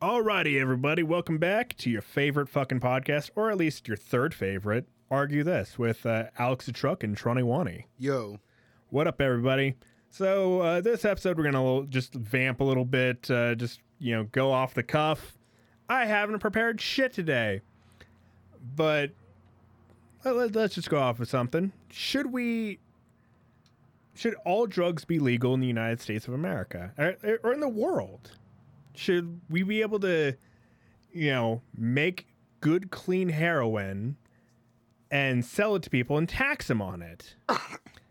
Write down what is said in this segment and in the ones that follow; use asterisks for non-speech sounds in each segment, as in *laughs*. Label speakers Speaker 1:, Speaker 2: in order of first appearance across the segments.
Speaker 1: Alrighty, everybody, welcome back to your favorite fucking podcast, or at least your third favorite. Argue this with uh, Alex the Truck and Tronny Wani.
Speaker 2: Yo,
Speaker 1: What up, everybody? So uh, this episode, we're gonna just vamp a little bit, uh, just you know, go off the cuff. I haven't prepared shit today, but let- let's just go off with something. Should we? Should all drugs be legal in the United States of America or, or in the world? Should we be able to, you know, make good, clean heroin and sell it to people and tax them on it? *coughs*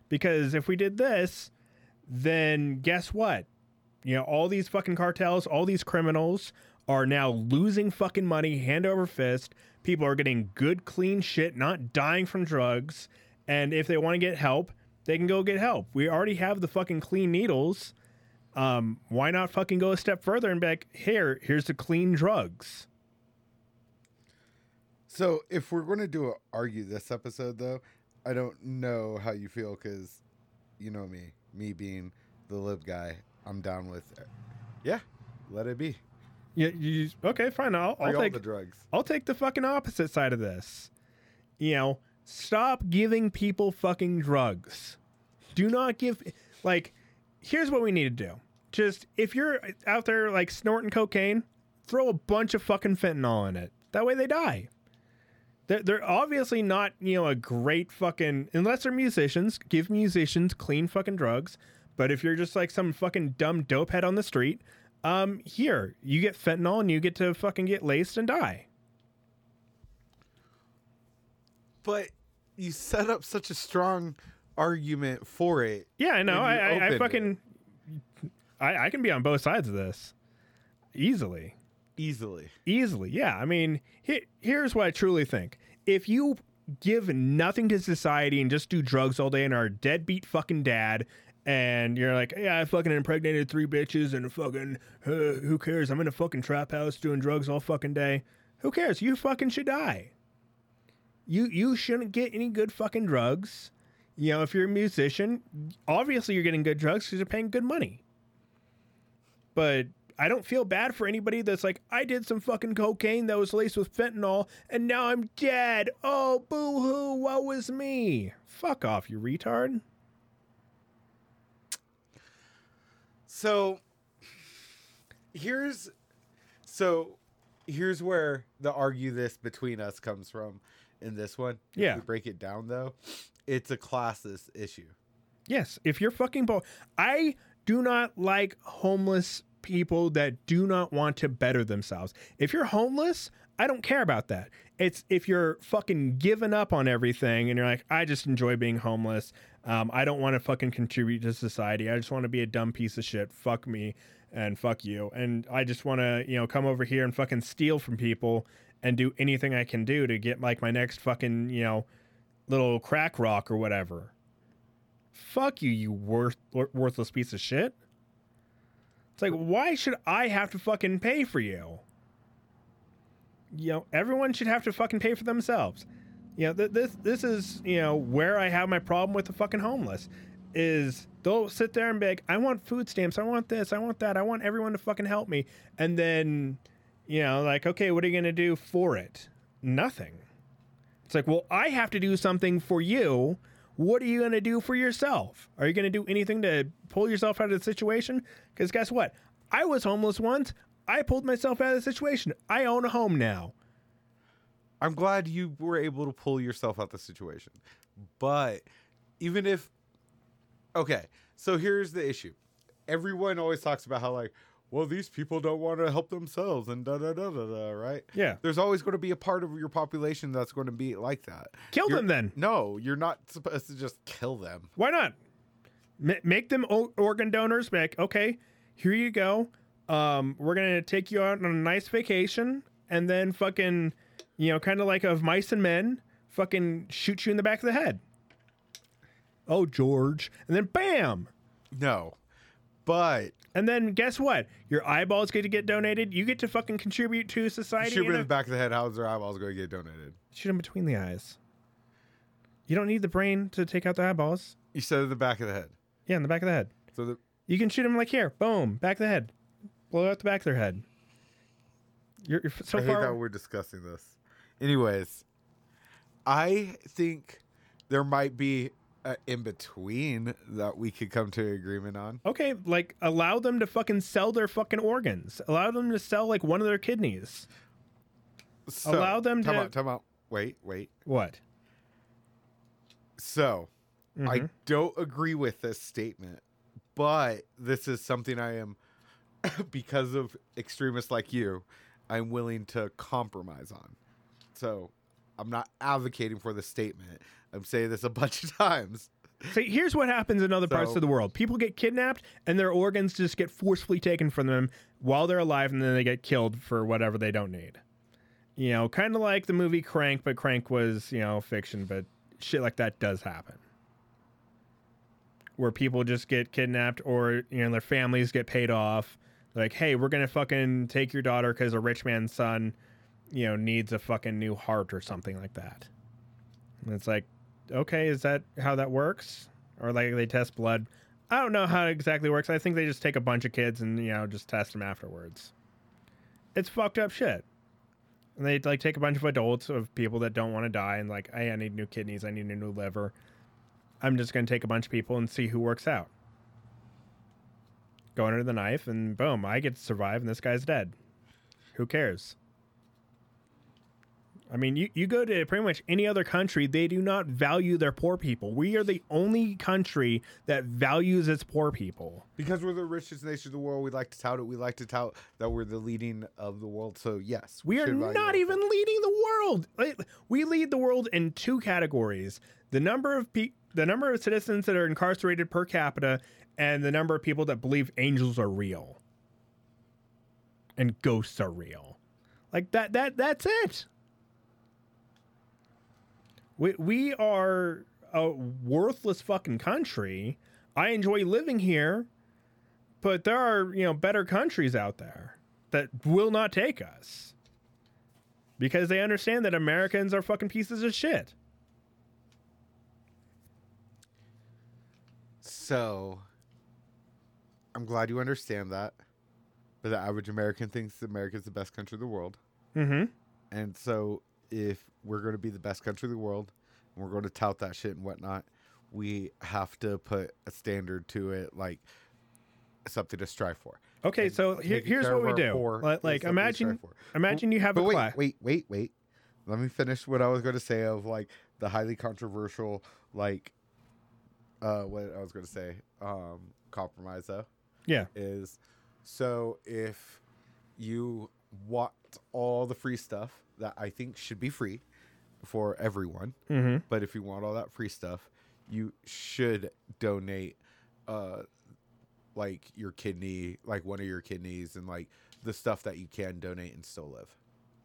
Speaker 1: Because if we did this, then guess what? You know, all these fucking cartels, all these criminals are now losing fucking money hand over fist. People are getting good, clean shit, not dying from drugs. And if they want to get help, they can go get help. We already have the fucking clean needles. Um, why not fucking go a step further and be like, here, here's the clean drugs?
Speaker 2: so if we're going to do a argue this episode, though, I don't know how you feel because you know me, me being the lib guy, I'm down with. Yeah, let it be.
Speaker 1: Yeah, you, okay, fine. I'll, I'll take
Speaker 2: the drugs.
Speaker 1: I'll take the fucking opposite side of this. You know, stop giving people fucking drugs. Do not give like here's what we need to do. Just if you're out there like snorting cocaine, throw a bunch of fucking fentanyl in it. That way they die. They're, they're obviously not, you know, a great fucking unless they're musicians, give musicians clean fucking drugs. But if you're just like some fucking dumb dope head on the street, um, here, you get fentanyl and you get to fucking get laced and die.
Speaker 2: But you set up such a strong argument for it.
Speaker 1: Yeah, I know. I, I, I fucking, I, I can be on both sides of this, easily,
Speaker 2: Easily.
Speaker 1: easily. Yeah, I mean, he, here's what I truly think: if you give nothing to society and just do drugs all day and are a deadbeat fucking dad, and you're like, yeah, I fucking impregnated three bitches and fucking, uh, who cares? I'm in a fucking trap house doing drugs all fucking day. Who cares? You fucking should die. You you shouldn't get any good fucking drugs. You know, if you're a musician, obviously you're getting good drugs because you're paying good money. But I don't feel bad for anybody that's like, I did some fucking cocaine that was laced with fentanyl and now I'm dead. Oh, boo hoo, what was me? Fuck off, you retard.
Speaker 2: So here's so here's where the argue this between us comes from in this one. If
Speaker 1: Yeah.
Speaker 2: break it down though, it's a classes issue.
Speaker 1: Yes, if you're fucking bo- I do not like homeless people that do not want to better themselves. If you're homeless, I don't care about that. It's if you're fucking giving up on everything and you're like, I just enjoy being homeless. Um, I don't want to fucking contribute to society. I just want to be a dumb piece of shit. Fuck me and fuck you. And I just want to, you know, come over here and fucking steal from people and do anything I can do to get like my next fucking, you know, little crack rock or whatever. Fuck you, you worth, worthless piece of shit. It's like, why should I have to fucking pay for you? You know, everyone should have to fucking pay for themselves. You know, th- this this is you know where I have my problem with the fucking homeless. Is they'll sit there and be like, I want food stamps, I want this, I want that, I want everyone to fucking help me, and then, you know, like, okay, what are you gonna do for it? Nothing. It's like, well, I have to do something for you. What are you going to do for yourself? Are you going to do anything to pull yourself out of the situation? Because guess what? I was homeless once. I pulled myself out of the situation. I own a home now.
Speaker 2: I'm glad you were able to pull yourself out of the situation. But even if okay, so here's the issue. Everyone always talks about how like, well, these people don't want to help themselves and da da da da da, right?
Speaker 1: Yeah.
Speaker 2: There's always going to be a part of your population that's going to be like that.
Speaker 1: Kill
Speaker 2: You're-
Speaker 1: them then.
Speaker 2: No, you're not supposed to just kill them.
Speaker 1: Why not? Ma- make them o- organ donors. Make, okay, here you go. Um, we're gonna take you out on a nice vacation, and then fucking, you know, kind of like of mice and men, fucking shoot you in the back of the head. Oh, George, and then bam,
Speaker 2: No. But
Speaker 1: and then guess what? Your eyeballs get to get donated. You get to fucking contribute to society.
Speaker 2: shoot them
Speaker 1: in
Speaker 2: the back of the head, how's their eyeballs going to get donated?
Speaker 1: shoot them between the eyes. You don't need the brain to take out the eyeballs.
Speaker 2: You said in the back of the head.
Speaker 1: Yeah, in the back of the head.
Speaker 2: So the
Speaker 1: You can shoot them like here, boom, back of the head, blow out the back of their head. You're, you're so
Speaker 2: I hate
Speaker 1: far.
Speaker 2: that we're discussing this. Anyways, I think there might be a in between that we could come to an agreement on.
Speaker 1: Okay, like allow them to fucking sell their fucking organs. Allow them to sell like one of their kidneys.
Speaker 2: So,
Speaker 1: Allow them
Speaker 2: time
Speaker 1: to-
Speaker 2: out, time out. Wait, wait.
Speaker 1: What?
Speaker 2: So, I
Speaker 1: Mhm.
Speaker 2: don't agree with this statement, but this is something I am, *coughs* because of extremists like you, I'm willing to compromise on. So, I'm not advocating for the statement. I'm saying this a bunch of times.
Speaker 1: See, here's what happens in other parts of the world. People get kidnapped and their organs just get forcefully taken from them while they're alive and then they get killed for whatever they don't need. You know, kind of like the movie Crank, but Crank was, you know, fiction, but shit like that does happen. Where people just get kidnapped or, you know, their families get paid off. Like, hey, we're going to fucking take your daughter because a rich man's son, you know, needs a fucking new heart or something like that. And it's like, okay, is that how that works? Or like they test blood? I don't know how it exactly works. I think they just take a bunch of kids and you know just test them afterwards. It's fucked up shit. And they like take a bunch of adults of people that don't want to die and like, hey, I need new kidneys, I need a new liver. I'm just gonna take a bunch of people and see who works out. Go under the knife and boom, I get to survive and this guy's dead. Who cares? I mean, you, you go to pretty much any other country, they do not value their poor people. We are the only country that values its poor people.
Speaker 2: Because we're the richest nation in the world, we like to tout it. We like to tout that we're the leading of the world. So, yes.
Speaker 1: We are not even leading the world. We lead the world in two categories: the number of pe- the number of citizens that are incarcerated per capita, and the number of people that believe angels are real and ghosts are real. Like that. That that's it. We we are a worthless fucking country. I enjoy living here, but there are you know better countries out there that will not take us because they understand that Americans are fucking pieces of shit.
Speaker 2: So, I'm glad you understand that. But the average American thinks America is the best country in the world.
Speaker 1: Mm-hmm.
Speaker 2: And so, if we're going to be the best country in the world, and we're going to tout that shit and whatnot, we have to put a standard to it, like something to strive for.
Speaker 1: Okay,
Speaker 2: And
Speaker 1: so here, here's what we do. Like, like
Speaker 2: something to strive
Speaker 1: imagine, imagine you have
Speaker 2: But
Speaker 1: a
Speaker 2: wait,
Speaker 1: class.
Speaker 2: wait, wait, wait. Let me finish what I was going to say of like the highly controversial, like, uh, what I was going to say, um, compromise though
Speaker 1: Yeah.
Speaker 2: is so if you want all the free stuff that I think should be free for everyone,
Speaker 1: Mm-hmm.
Speaker 2: but if you want all that free stuff, you should donate, uh, like your kidney, like one of your kidneys, and like the stuff that you can donate and still live.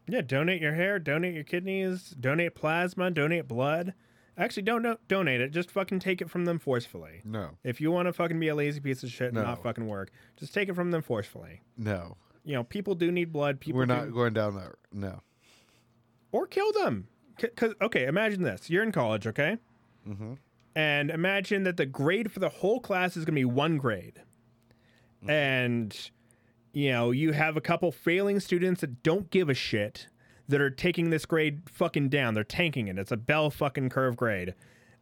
Speaker 1: Yeah. Donate your hair. Donate your kidneys. Donate plasma. Donate blood. Actually, don't no, donate it. Just fucking take it from them forcefully.
Speaker 2: No,
Speaker 1: If you want to fucking be a lazy piece of shit and
Speaker 2: No.
Speaker 1: not fucking work, just take it from them forcefully.
Speaker 2: no,
Speaker 1: You know, people do need blood. People
Speaker 2: we're
Speaker 1: do-
Speaker 2: not going down that. No.
Speaker 1: or kill them. Because okay, imagine this: you're in college, okay,
Speaker 2: Mm-hmm.
Speaker 1: and imagine that the grade for the whole class is going to be one grade, and you know you have a couple failing students that don't give a shit that are taking this grade fucking down. They're tanking it. It's a bell fucking curve grade,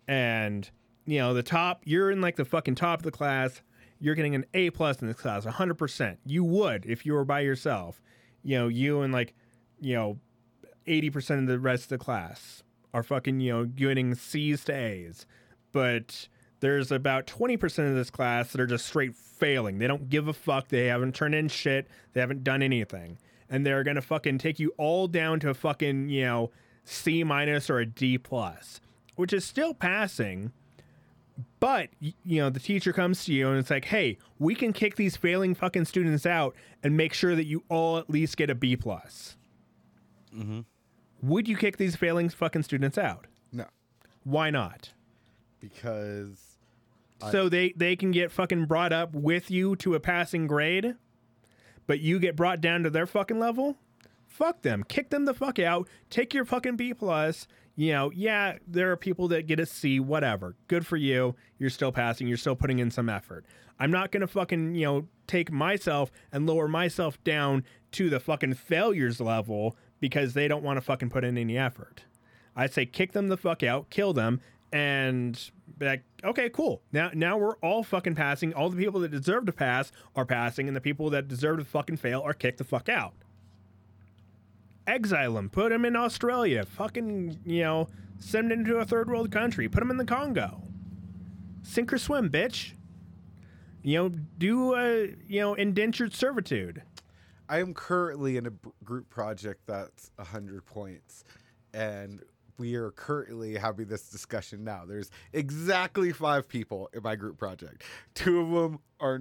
Speaker 1: and you know the top. You're in like the fucking top of the class. You're getting an A plus in this class, 100. percent You would if you were by yourself. You know, you and like, you know, 80% of the rest of the class are fucking, you know, getting C's to A's. But there's about 20% of this class that are just straight failing. They don't give a fuck. They haven't turned in shit. They haven't done anything. And they're going to fucking take you all down to a fucking, you know, C minus or a D plus, which is still passing. But you know, the teacher comes to you and it's like, "Hey, we can kick these failing fucking students out and make sure that you all at least get a B plus."
Speaker 2: Mm-hmm.
Speaker 1: Would you kick these failing fucking students out?
Speaker 2: No,
Speaker 1: Why not?
Speaker 2: because
Speaker 1: so they they can get fucking brought up with you to a passing grade, but you get brought down to their fucking level. Fuck them. Kick them the fuck out. Take your fucking B plus. you know, yeah, there are people that get a C, whatever. Good for you. You're still passing. You're still putting in some effort. I'm not going to fucking, you know, take myself and lower myself down to the fucking failures level because they don't want to fucking put in any effort. I say kick them the fuck out, kill them, and like, okay, cool. Now, now we're all fucking passing. All the people that deserve to pass are passing, and the people that deserve to fucking fail are kicked the fuck out. Exile them, put them in Australia, fucking, you know, send them into a third world country, put them in the Congo. Sink or swim, bitch. You know, do a, you know, indentured servitude.
Speaker 2: I am currently in a b- group project that's 100 points, and we are currently having this discussion now. There's exactly five people in my group project. Two of them are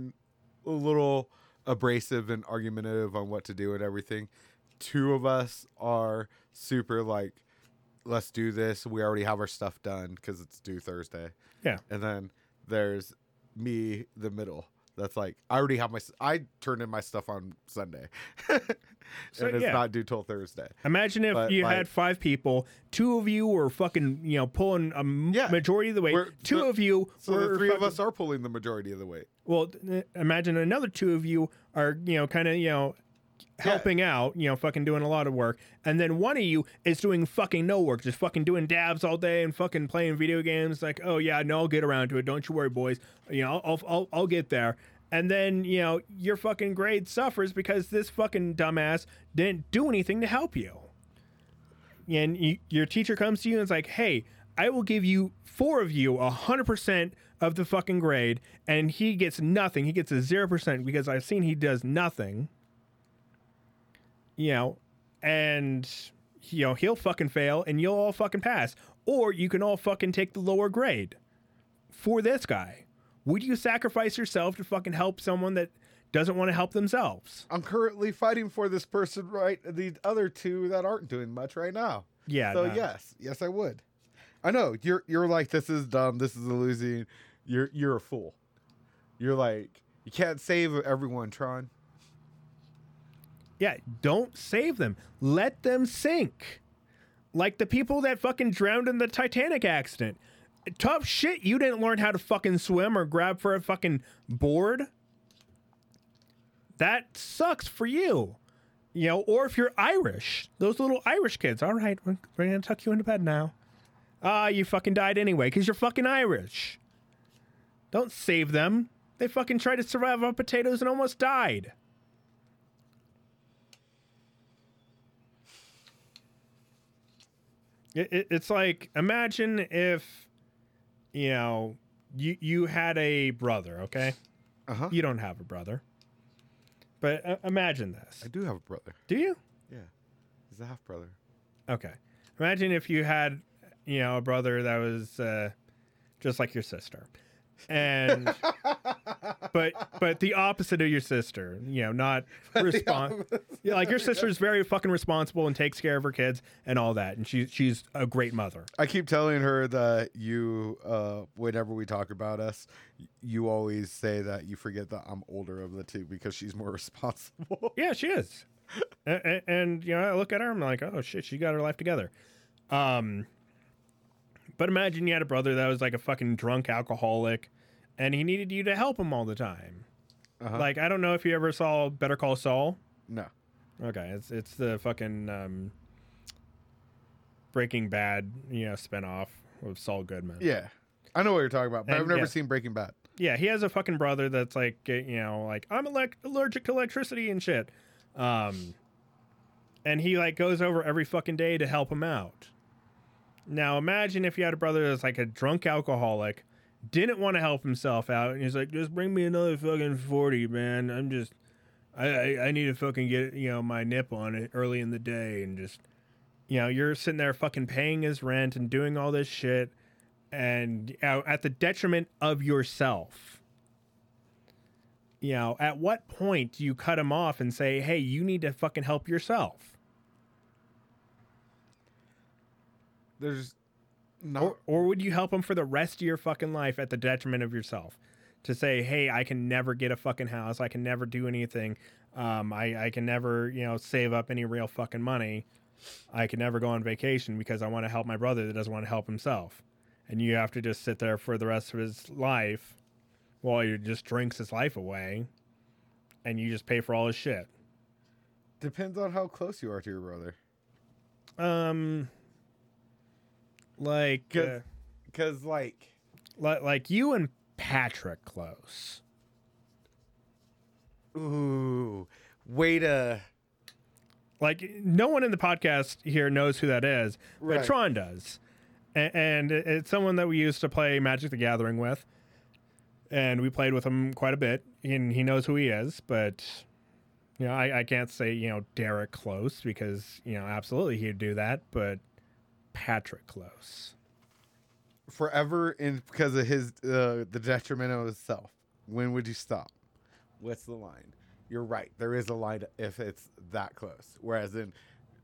Speaker 2: a little abrasive and argumentative on what to do and everything. Two of us are super like, let's do this. We already have our stuff done because it's due Thursday.
Speaker 1: Yeah.
Speaker 2: And then there's me, the middle. That's like I already have my. I turned in my stuff on Sunday, *laughs* and
Speaker 1: So,
Speaker 2: it's
Speaker 1: yeah.
Speaker 2: not due till Thursday.
Speaker 1: Imagine if
Speaker 2: But,
Speaker 1: you
Speaker 2: like-
Speaker 1: had five people, two of you were fucking, you know, pulling a
Speaker 2: Yeah.
Speaker 1: majority of the weight. Two
Speaker 2: the-
Speaker 1: of you
Speaker 2: So
Speaker 1: were
Speaker 2: the three of us are pulling the majority of the weight.
Speaker 1: Well, imagine another two of you are, you know, kind of, you know, helping out, you know, fucking doing a lot of work, and then one of you is doing fucking no work, just fucking doing dabs all day and fucking playing video games. Like, oh yeah, no, I'll get around to it. Don't you worry, boys. You know, I'll I'll I'll get there. And then you know your fucking grade suffers because this fucking dumbass didn't do anything to help you. And you, your teacher comes to you and is like, "Hey, I will give you four of you a hundred percent of the fucking grade," and he gets nothing. He gets a zero percent because I've seen he does nothing. You know, and you know he'll fucking fail, and you'll all fucking pass, or you can all fucking take the lower grade for this guy. Would you sacrifice yourself to fucking help someone that doesn't want to help themselves?
Speaker 2: I'm currently fighting for this person, right? The other two that aren't doing much right now.
Speaker 1: Yeah.
Speaker 2: so
Speaker 1: no.
Speaker 2: yes, yes, I would. I know you're you're like this is dumb. This is a losing. You're you're a fool. You're like you can't save everyone, Tron.
Speaker 1: Yeah, don't save them. Let them sink. Like the people that fucking drowned in the Titanic accident. Tough shit, you didn't learn how to fucking swim or grab for a fucking board. That sucks for you. You know, or if you're Irish, those little Irish kids. All right, we're, we're gonna tuck you into bed now. Ah, you fucking died anyway because you're fucking Irish. Don't save them. They fucking tried to survive on potatoes and almost died. It, it, it's like imagine if you know you you had a brother, okay?
Speaker 2: Uh huh.
Speaker 1: You don't have a brother. But uh, imagine this.
Speaker 2: I do have a brother.
Speaker 1: Do you?
Speaker 2: Yeah, he's a half brother.
Speaker 1: Okay. Imagine if you had, you know, a brother that was uh, just like your sister. And but but the opposite of your sister, you know, not *laughs* respond yeah, like your sister's very fucking responsible and takes care of her kids and all that. And she she's a great mother.
Speaker 2: I keep telling her that you, uh, whenever we talk about us, you always say that you forget that I'm older of the two because she's more *laughs* responsible.
Speaker 1: Yeah, she is. and, and you know, I look at her, I'm like, oh shit, she got her life together. Um, but imagine you had a brother that was like a fucking drunk alcoholic, and he needed you to help him all the time.
Speaker 2: Uh-huh.
Speaker 1: Like, I don't know if you ever saw Better Call Saul.
Speaker 2: no.
Speaker 1: Okay, it's it's the fucking um, Breaking Bad, you know, spinoff of Saul Goodman.
Speaker 2: Yeah. I know what you're talking about, but
Speaker 1: And,
Speaker 2: I've never
Speaker 1: yeah.
Speaker 2: seen Breaking Bad.
Speaker 1: Yeah, he has a fucking brother that's like, you know, like I'm elec- allergic to electricity and shit. Um, and he like goes over every fucking day to help him out. Now imagine if you had a brother that's like a drunk alcoholic, didn't want to help himself out, and he's like, just bring me another fucking forty, man. I'm just, I, I, I need to fucking get you know my nip on it early in the day, and just, you know, you're sitting there fucking paying his rent and doing all this shit and uh, at the detriment of yourself. You know, at what point do you cut him off and say, "Hey, you need to fucking help yourself,"
Speaker 2: There's not.
Speaker 1: or or would you help him for the rest of your fucking life at the detriment of yourself? To say, "Hey, I can never get a fucking house. I can never do anything. Um, I I can never, you know, save up any real fucking money." I can never go on vacation because I want to help my brother that doesn't want to help himself. And you have to just sit there for the rest of his life while he just drinks his life away and you just pay for all his shit.
Speaker 2: Depends on how close you are to your brother.
Speaker 1: Um like uh,
Speaker 2: Cause, cause like,
Speaker 1: like like you and Patrick close.
Speaker 2: ooh, way to
Speaker 1: Like no one in the podcast here knows who that is,
Speaker 2: Right.
Speaker 1: but Tron does, A- and it's someone that we used to play Magic the Gathering with, and we played with him quite a bit, and he knows who he is. But you know, I, I can't say you know Derek Close because you know absolutely he'd do that, but Patrick Close.
Speaker 2: forever in because of his uh, the detriment of himself. When would you stop? What's the line? You're right. There is a line if it's that close. Whereas in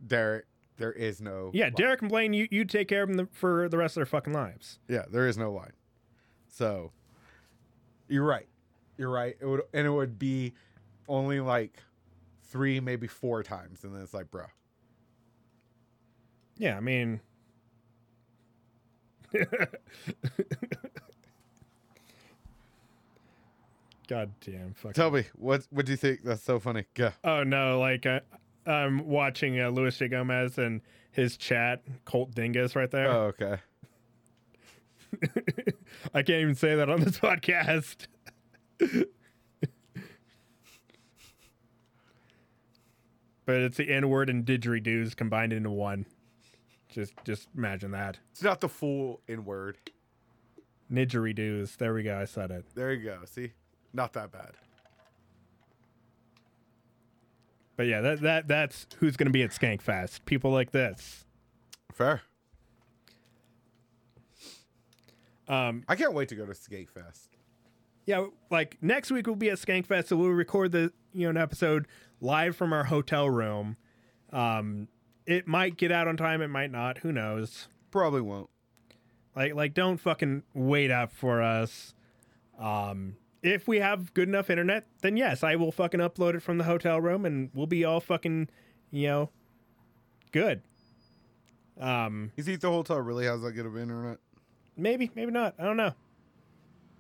Speaker 2: Derek, there is no.
Speaker 1: Yeah,
Speaker 2: line.
Speaker 1: Derek and Blaine, you you take care of them the, for the rest of their fucking lives.
Speaker 2: Yeah, there is no line. So you're right. You're right. It would and it would be only like three, maybe four times, and then it's like, bro.
Speaker 1: Yeah, I mean. *laughs* God damn. Fuck.
Speaker 2: Tell me what what do you think? That's so funny. Go.
Speaker 1: Oh, no. Like, uh, I'm watching uh, Luis J. Gomez and his chat, Colt Dingus, right there.
Speaker 2: Oh, okay. *laughs*
Speaker 1: I can't even say that on this *laughs* podcast. but it's the N word and didgeridoos combined into one. Just, just imagine that.
Speaker 2: It's not the full in word.
Speaker 1: Nidgeridoos. There we go. I said it.
Speaker 2: There you go. See, not that bad.
Speaker 1: But yeah, that that that's who's going to be at Skankfest. People like this.
Speaker 2: Fair.
Speaker 1: Um,
Speaker 2: I can't wait to go to Skankfest.
Speaker 1: yeah, like next week we'll be at Skankfest, so we'll record the you know an episode live from our hotel room. Um, it might get out on time, it might not. Who knows?
Speaker 2: Probably won't.
Speaker 1: Like like don't fucking wait up for us. Um, if we have good enough internet, then yes, I will fucking upload it from the hotel room, and we'll be all fucking you know good. Um,
Speaker 2: You think the hotel really has that good of internet?
Speaker 1: maybe maybe not. I don't know.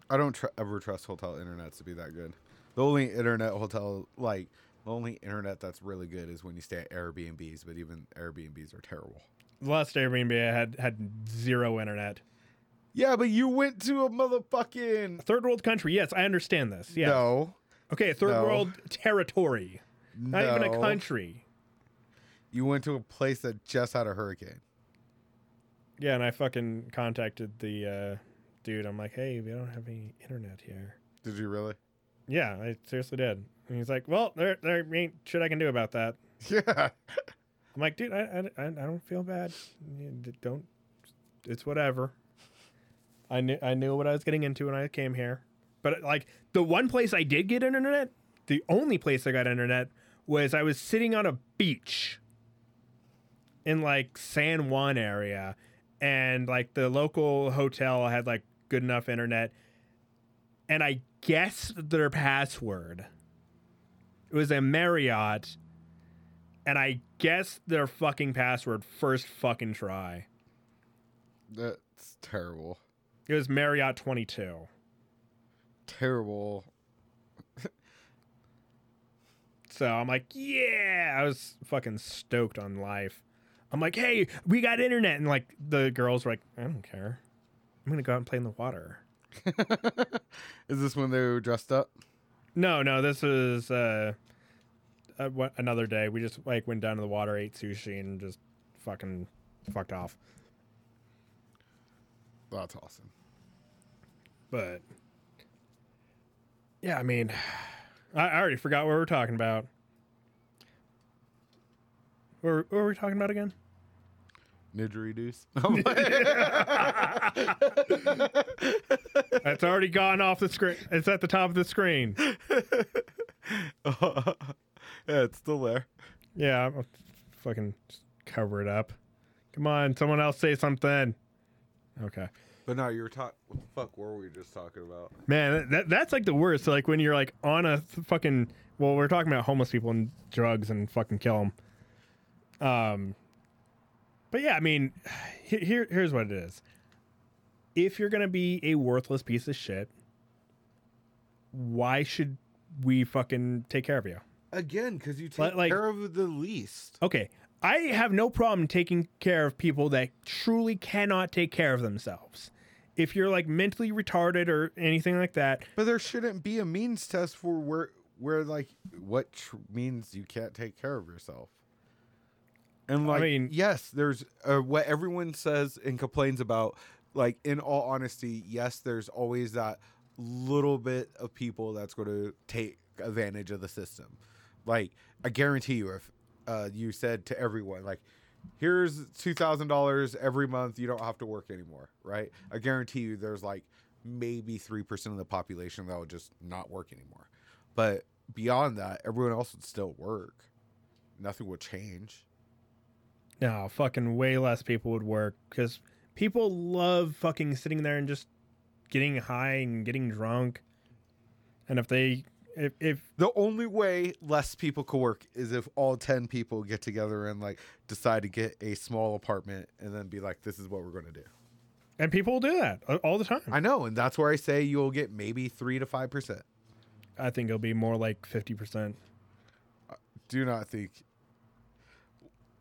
Speaker 2: I don't tr- ever trust hotel internets to be that good. The only internet hotel, like only internet that's really good, is when you stay at Airbnbs. But even Airbnbs are terrible.
Speaker 1: The last Airbnb I had had zero internet.
Speaker 2: Yeah, but you went to a motherfucking
Speaker 1: Third world country, yes, I understand this. Yeah.
Speaker 2: no,
Speaker 1: Okay, third
Speaker 2: No.
Speaker 1: world territory. Not even a country.
Speaker 2: You went to a place that just had a hurricane.
Speaker 1: Yeah, and I fucking contacted the uh, dude. I'm like, hey, we don't have any internet here.
Speaker 2: Did you really?
Speaker 1: Yeah, I seriously did. And he's like, well, there, there ain't shit I can do about that. *laughs*
Speaker 2: Yeah.
Speaker 1: I'm like, dude, I, I, I I don't feel bad. Don't. It's whatever. I knew I knew what I was getting into when I came here. But like the one place I did get internet, the only place I got internet was I was sitting on a beach in like San Juan area, and like the local hotel had like good enough internet, and I guessed their password. It was a Marriott and I guess their fucking password first fucking try.
Speaker 2: That's terrible.
Speaker 1: It was Marriott 22.
Speaker 2: Terrible.
Speaker 1: So I'm like, yeah, I was fucking stoked on life. I'm like, hey, we got internet. And like the girls were like, I don't care. I'm going to go out and play in the water. *laughs*
Speaker 2: Is this when they were dressed up?
Speaker 1: No, no, this is uh, uh, what, another day. We just like went down to the water, ate sushi, and just fucking fucked off.
Speaker 2: That's awesome.
Speaker 1: But yeah, I mean, *sighs* I, I already forgot what we're talking about. What were, what were we talking about again?
Speaker 2: Nidgeridoos. *laughs*
Speaker 1: That's already gone off the screen. It's at the top of the screen. *laughs*
Speaker 2: yeah, it's still there.
Speaker 1: Yeah, I'll fucking cover it up. Come on, someone else say something. Okay.
Speaker 2: But no, you were talking. What the fuck were we just talking about?
Speaker 1: Man, that, that's like the worst. Like when you're like on a th- fucking. Well, we're talking about homeless people and drugs and fucking kill them. Um, But yeah, I mean, *sighs* here here's what it is. If you're gonna be a worthless piece of shit, why should we fucking take care of you?
Speaker 2: Again, because you take
Speaker 1: Like-
Speaker 2: care of the least.
Speaker 1: Okay, I have no problem taking care of people that truly cannot take care of themselves. If you're like mentally retarded or anything like that,
Speaker 2: But there shouldn't be a means test for where where like what tr- means you can't take care of yourself. And like,
Speaker 1: mean-
Speaker 2: yes, there's uh, what everyone says and complains about. Like, in all honesty, yes, there's always that little bit of people that's going to take advantage of the system. Like, I guarantee you, if uh, you said to everyone, like, here's two thousand dollars every month, you don't have to work anymore, right? I guarantee you, there's like maybe three percent of the population that would just not work anymore. But beyond that, everyone else would still work. Nothing would change.
Speaker 1: No, fucking way less people would work because people love fucking sitting there and just getting high and getting drunk. And if they, if, if
Speaker 2: The only way less people could work is if all 10 people get together and like decide to get a small apartment and then be like, this is what we're going to do.
Speaker 1: and people will do that all the time.
Speaker 2: I know. And that's where I say you'll get maybe three to 5%.
Speaker 1: I think it'll be more like fifty percent.
Speaker 2: Do not think.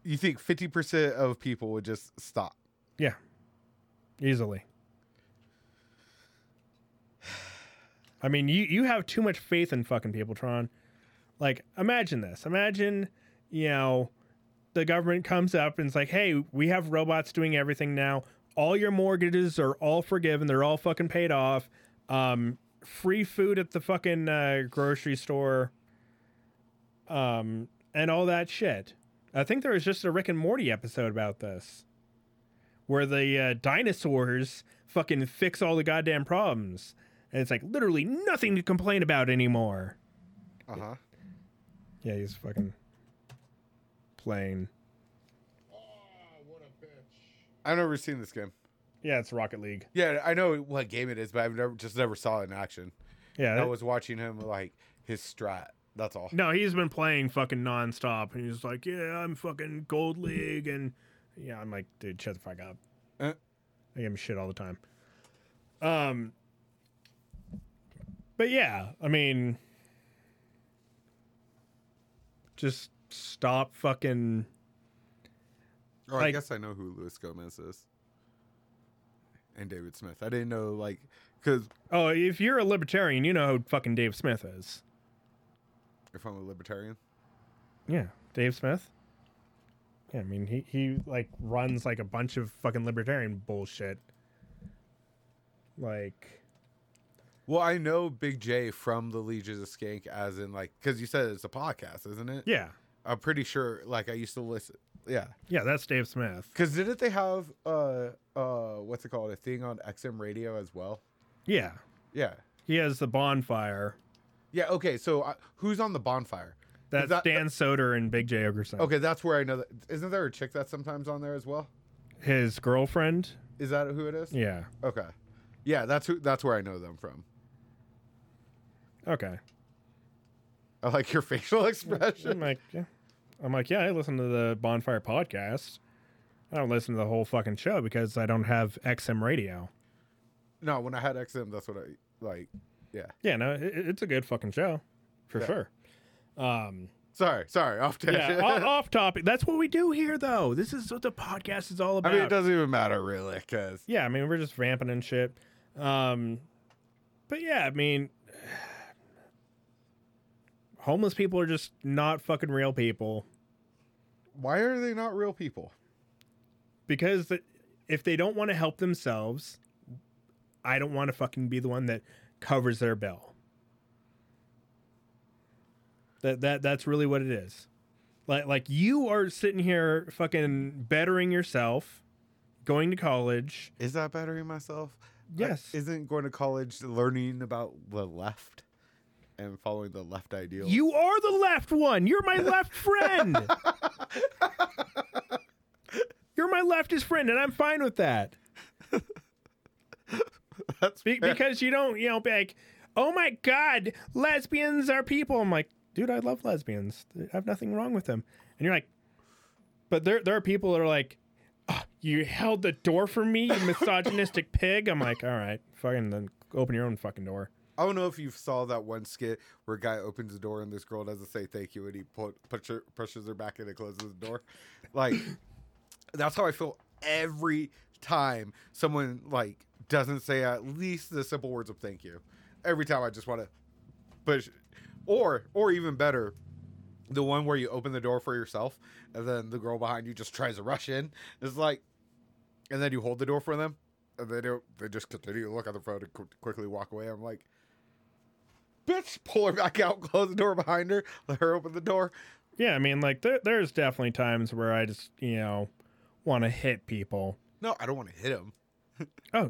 Speaker 2: You think 50% of people would just stop.
Speaker 1: Yeah, easily. I mean, you you have too much faith in fucking people, Tron. Like, imagine this. Imagine, you know, the government comes up and it's like, "Hey, we have robots doing everything now. All your mortgages are all forgiven. They're all fucking paid off. Um, free food at the fucking uh, grocery store. Um, and all that shit." I think there was just a Rick and Morty episode about this where the uh, dinosaurs fucking fix all the goddamn problems. And it's like literally nothing to complain about anymore.
Speaker 2: Uh huh.
Speaker 1: Yeah, he's fucking playing. Oh, what a bitch!
Speaker 2: I've never seen this game.
Speaker 1: Yeah, it's Rocket League.
Speaker 2: Yeah, I know what game it is, but I've never just never saw it in action.
Speaker 1: Yeah.
Speaker 2: I was watching him like his strat. That's all.
Speaker 1: no, he's been playing fucking nonstop. And he's like, yeah, I'm fucking Gold League. And yeah, I'm like, dude, shut the fuck up.
Speaker 2: Uh.
Speaker 1: I give him shit all the time. Um, but yeah, I mean, just stop fucking.
Speaker 2: Oh, I guess I know who Luis Gomez is. And David Smith. I didn't know like because
Speaker 1: Oh, if you're a libertarian, you know who fucking Dave Smith is.
Speaker 2: If I'm a libertarian,
Speaker 1: Yeah, Dave Smith. Yeah, I mean he he like runs like a bunch of fucking libertarian bullshit. Like
Speaker 2: well, I know Big Jay from the Legions of Skank, as in like because you said it's a podcast, isn't it?
Speaker 1: yeah,
Speaker 2: I'm pretty sure. Like I used to listen. Yeah,
Speaker 1: yeah, that's Dave Smith.
Speaker 2: because didn't they have uh uh what's it called a thing on XM Radio as well?
Speaker 1: Yeah,
Speaker 2: Yeah,
Speaker 1: he has the bonfire.
Speaker 2: Yeah. Okay, so uh, who's on the bonfire?
Speaker 1: That's
Speaker 2: that-
Speaker 1: Dan Soder and Big Jay Oakerson.
Speaker 2: Okay, that's where I know that. Isn't there a chick that's sometimes on there as well?
Speaker 1: His girlfriend.
Speaker 2: Is that who it is?
Speaker 1: Yeah.
Speaker 2: Okay. Yeah, that's who. That's where I know them from.
Speaker 1: Okay.
Speaker 2: I like your *laughs* facial
Speaker 1: I'm
Speaker 2: expression.
Speaker 1: like, yeah. I'm like, yeah, I listen to the Bonfire podcast. I don't listen to the whole fucking show because I don't have XM radio.
Speaker 2: No, when I had XM, that's what I like. Yeah.
Speaker 1: Yeah, no, it, it's a good fucking show, for
Speaker 2: Yeah.
Speaker 1: sure. Um,
Speaker 2: Sorry, sorry. Off tangent.
Speaker 1: yeah, *laughs* off topic. That's what we do here, though. This is what the podcast is all about.
Speaker 2: I mean, it doesn't even matter really, because
Speaker 1: yeah, I mean, we're just vamping and shit. Um, but yeah, I mean, *sighs* homeless people are just not fucking real people
Speaker 2: why are they not real people?
Speaker 1: because if they don't want to help themselves, I don't want to fucking be the one that covers their bill. That that that's really what it is. Like like you are sitting here fucking bettering yourself, going to college.
Speaker 2: Is that bettering myself?
Speaker 1: Yes.
Speaker 2: I, isn't going to college learning about the left and following the left ideals?
Speaker 1: You are the left one. You're my left *laughs* friend. You're my leftist friend, and I'm fine with that. *laughs*
Speaker 2: That's
Speaker 1: Be- because you don't, you know, be like, oh my God, lesbians are people. I'm like, dude, I love lesbians. I have nothing wrong with them. And you're like, but there, there are people that are like, ah, you held the door for me, you misogynistic *laughs* pig. I'm like, all right, fucking then open your own fucking door.
Speaker 2: I don't know if you saw that one skit where a guy opens the door and this girl doesn't say thank you and he put, push her, pushes her back and closes the door. Like, *laughs* that's how I feel every time someone like doesn't say at least the simple words of thank you. Every time I just want to push, or or even better, the one where you open the door for yourself and then the girl behind you just tries to rush in. It's like, and then you hold the door for them and they don't. They just continue to look at the phone and qu- quickly walk away. I'm like, bitch, pull her back out, *laughs* close the door behind her, let her open the door.
Speaker 1: Yeah, I mean, like there, there's definitely times where I just you know want to hit people.
Speaker 2: No, I don't want to hit him.
Speaker 1: Oh,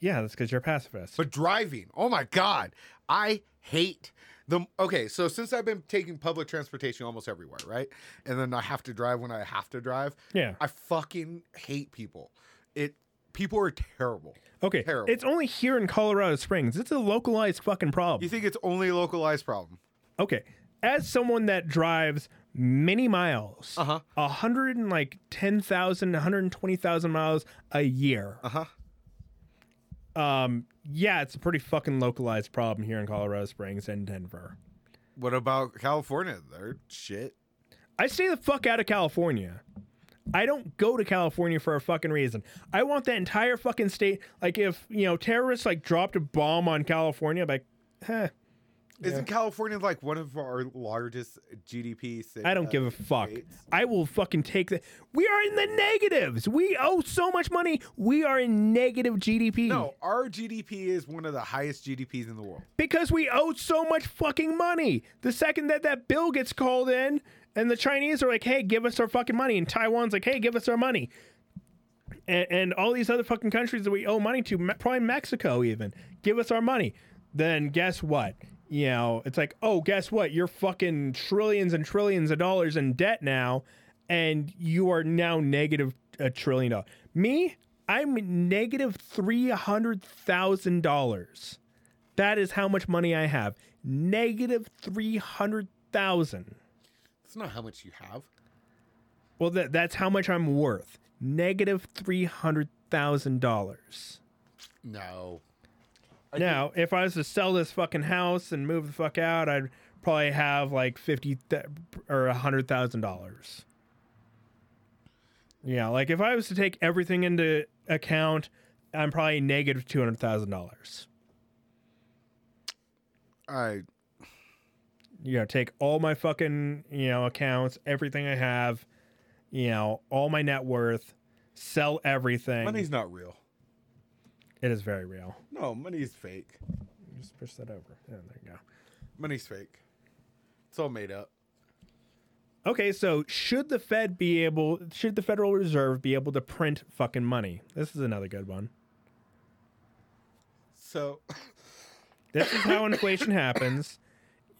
Speaker 1: yeah, that's because you're a pacifist.
Speaker 2: But driving, oh my god, I hate the. Okay, so since I've been taking public transportation almost everywhere, right, and then I have to drive when I have to drive,
Speaker 1: yeah,
Speaker 2: I fucking hate people. It people are terrible.
Speaker 1: okay.
Speaker 2: terrible.
Speaker 1: It's only here in Colorado Springs. It's a localized fucking problem.
Speaker 2: You think it's only a localized problem?
Speaker 1: Okay, as someone that drives many miles,
Speaker 2: Uh huh.
Speaker 1: a hundred and like ten thousand, hundred twenty thousand miles a year.
Speaker 2: Uh huh.
Speaker 1: Um, yeah, it's a pretty fucking localized problem here in Colorado Springs and Denver.
Speaker 2: What about California? They're shit.
Speaker 1: I stay the fuck out of California. I don't go to California for a fucking reason. I want that entire fucking state. Like if you know terrorists like dropped a bomb on California, like, huh,
Speaker 2: Isn't California like one of our largest GDP? sta-
Speaker 1: I don't
Speaker 2: uh,
Speaker 1: give a fuck. I will fucking take that. We are in the negatives. We owe so much money. We are in negative GDP.
Speaker 2: No, our GDP is one of the highest GDPs in the world.
Speaker 1: because we owe so much fucking money. The second that that bill gets called in, and the Chinese are like, "Hey, give us our fucking money," and Taiwan's like, "Hey, give us our money," and, and all these other fucking countries that we owe money to, probably Mexico even, give us our money. Then guess what? You know, it's like, oh, guess what? You're fucking trillions and trillions of dollars in debt now, and you are now negative a trillion dollars. Me, I'm negative three hundred thousand dollars. That is how much money I have. Negative 300,000.
Speaker 2: That's not how much you have.
Speaker 1: Well, that, that's how much I'm worth. Negative $300,000.
Speaker 2: No.
Speaker 1: Now, if I was to sell this fucking house and move the fuck out, I'd probably have like 50 th- or a $100,000. Yeah, like if I was to take everything into account, I'm probably $200,000.
Speaker 2: I
Speaker 1: you know, take all my fucking, you know, accounts, everything I have, you know, all my net worth, sell everything.
Speaker 2: money's not real.
Speaker 1: It is very real.
Speaker 2: No, money's fake.
Speaker 1: Just push that over. Yeah, there you go.
Speaker 2: Money's fake. It's all made up.
Speaker 1: Okay, so should the Fed be able, should the Federal Reserve be able to print fucking money? This is another good one.
Speaker 2: So *coughs*
Speaker 1: This is how inflation happens.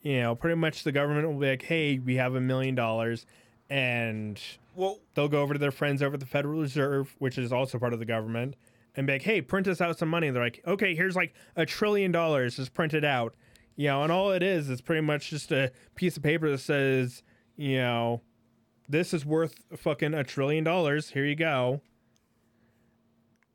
Speaker 1: You know, pretty much the government will be like, hey, we have a million dollars. And
Speaker 2: well
Speaker 1: they'll go over to their friends over at the Federal Reserve, which is also part of the government, and be like, hey, print us out some money. They're like, okay, here's like a trillion dollars just printed out. You know, and all it is is pretty much just a piece of paper that says, you know, this is worth fucking a trillion dollars. Here you go.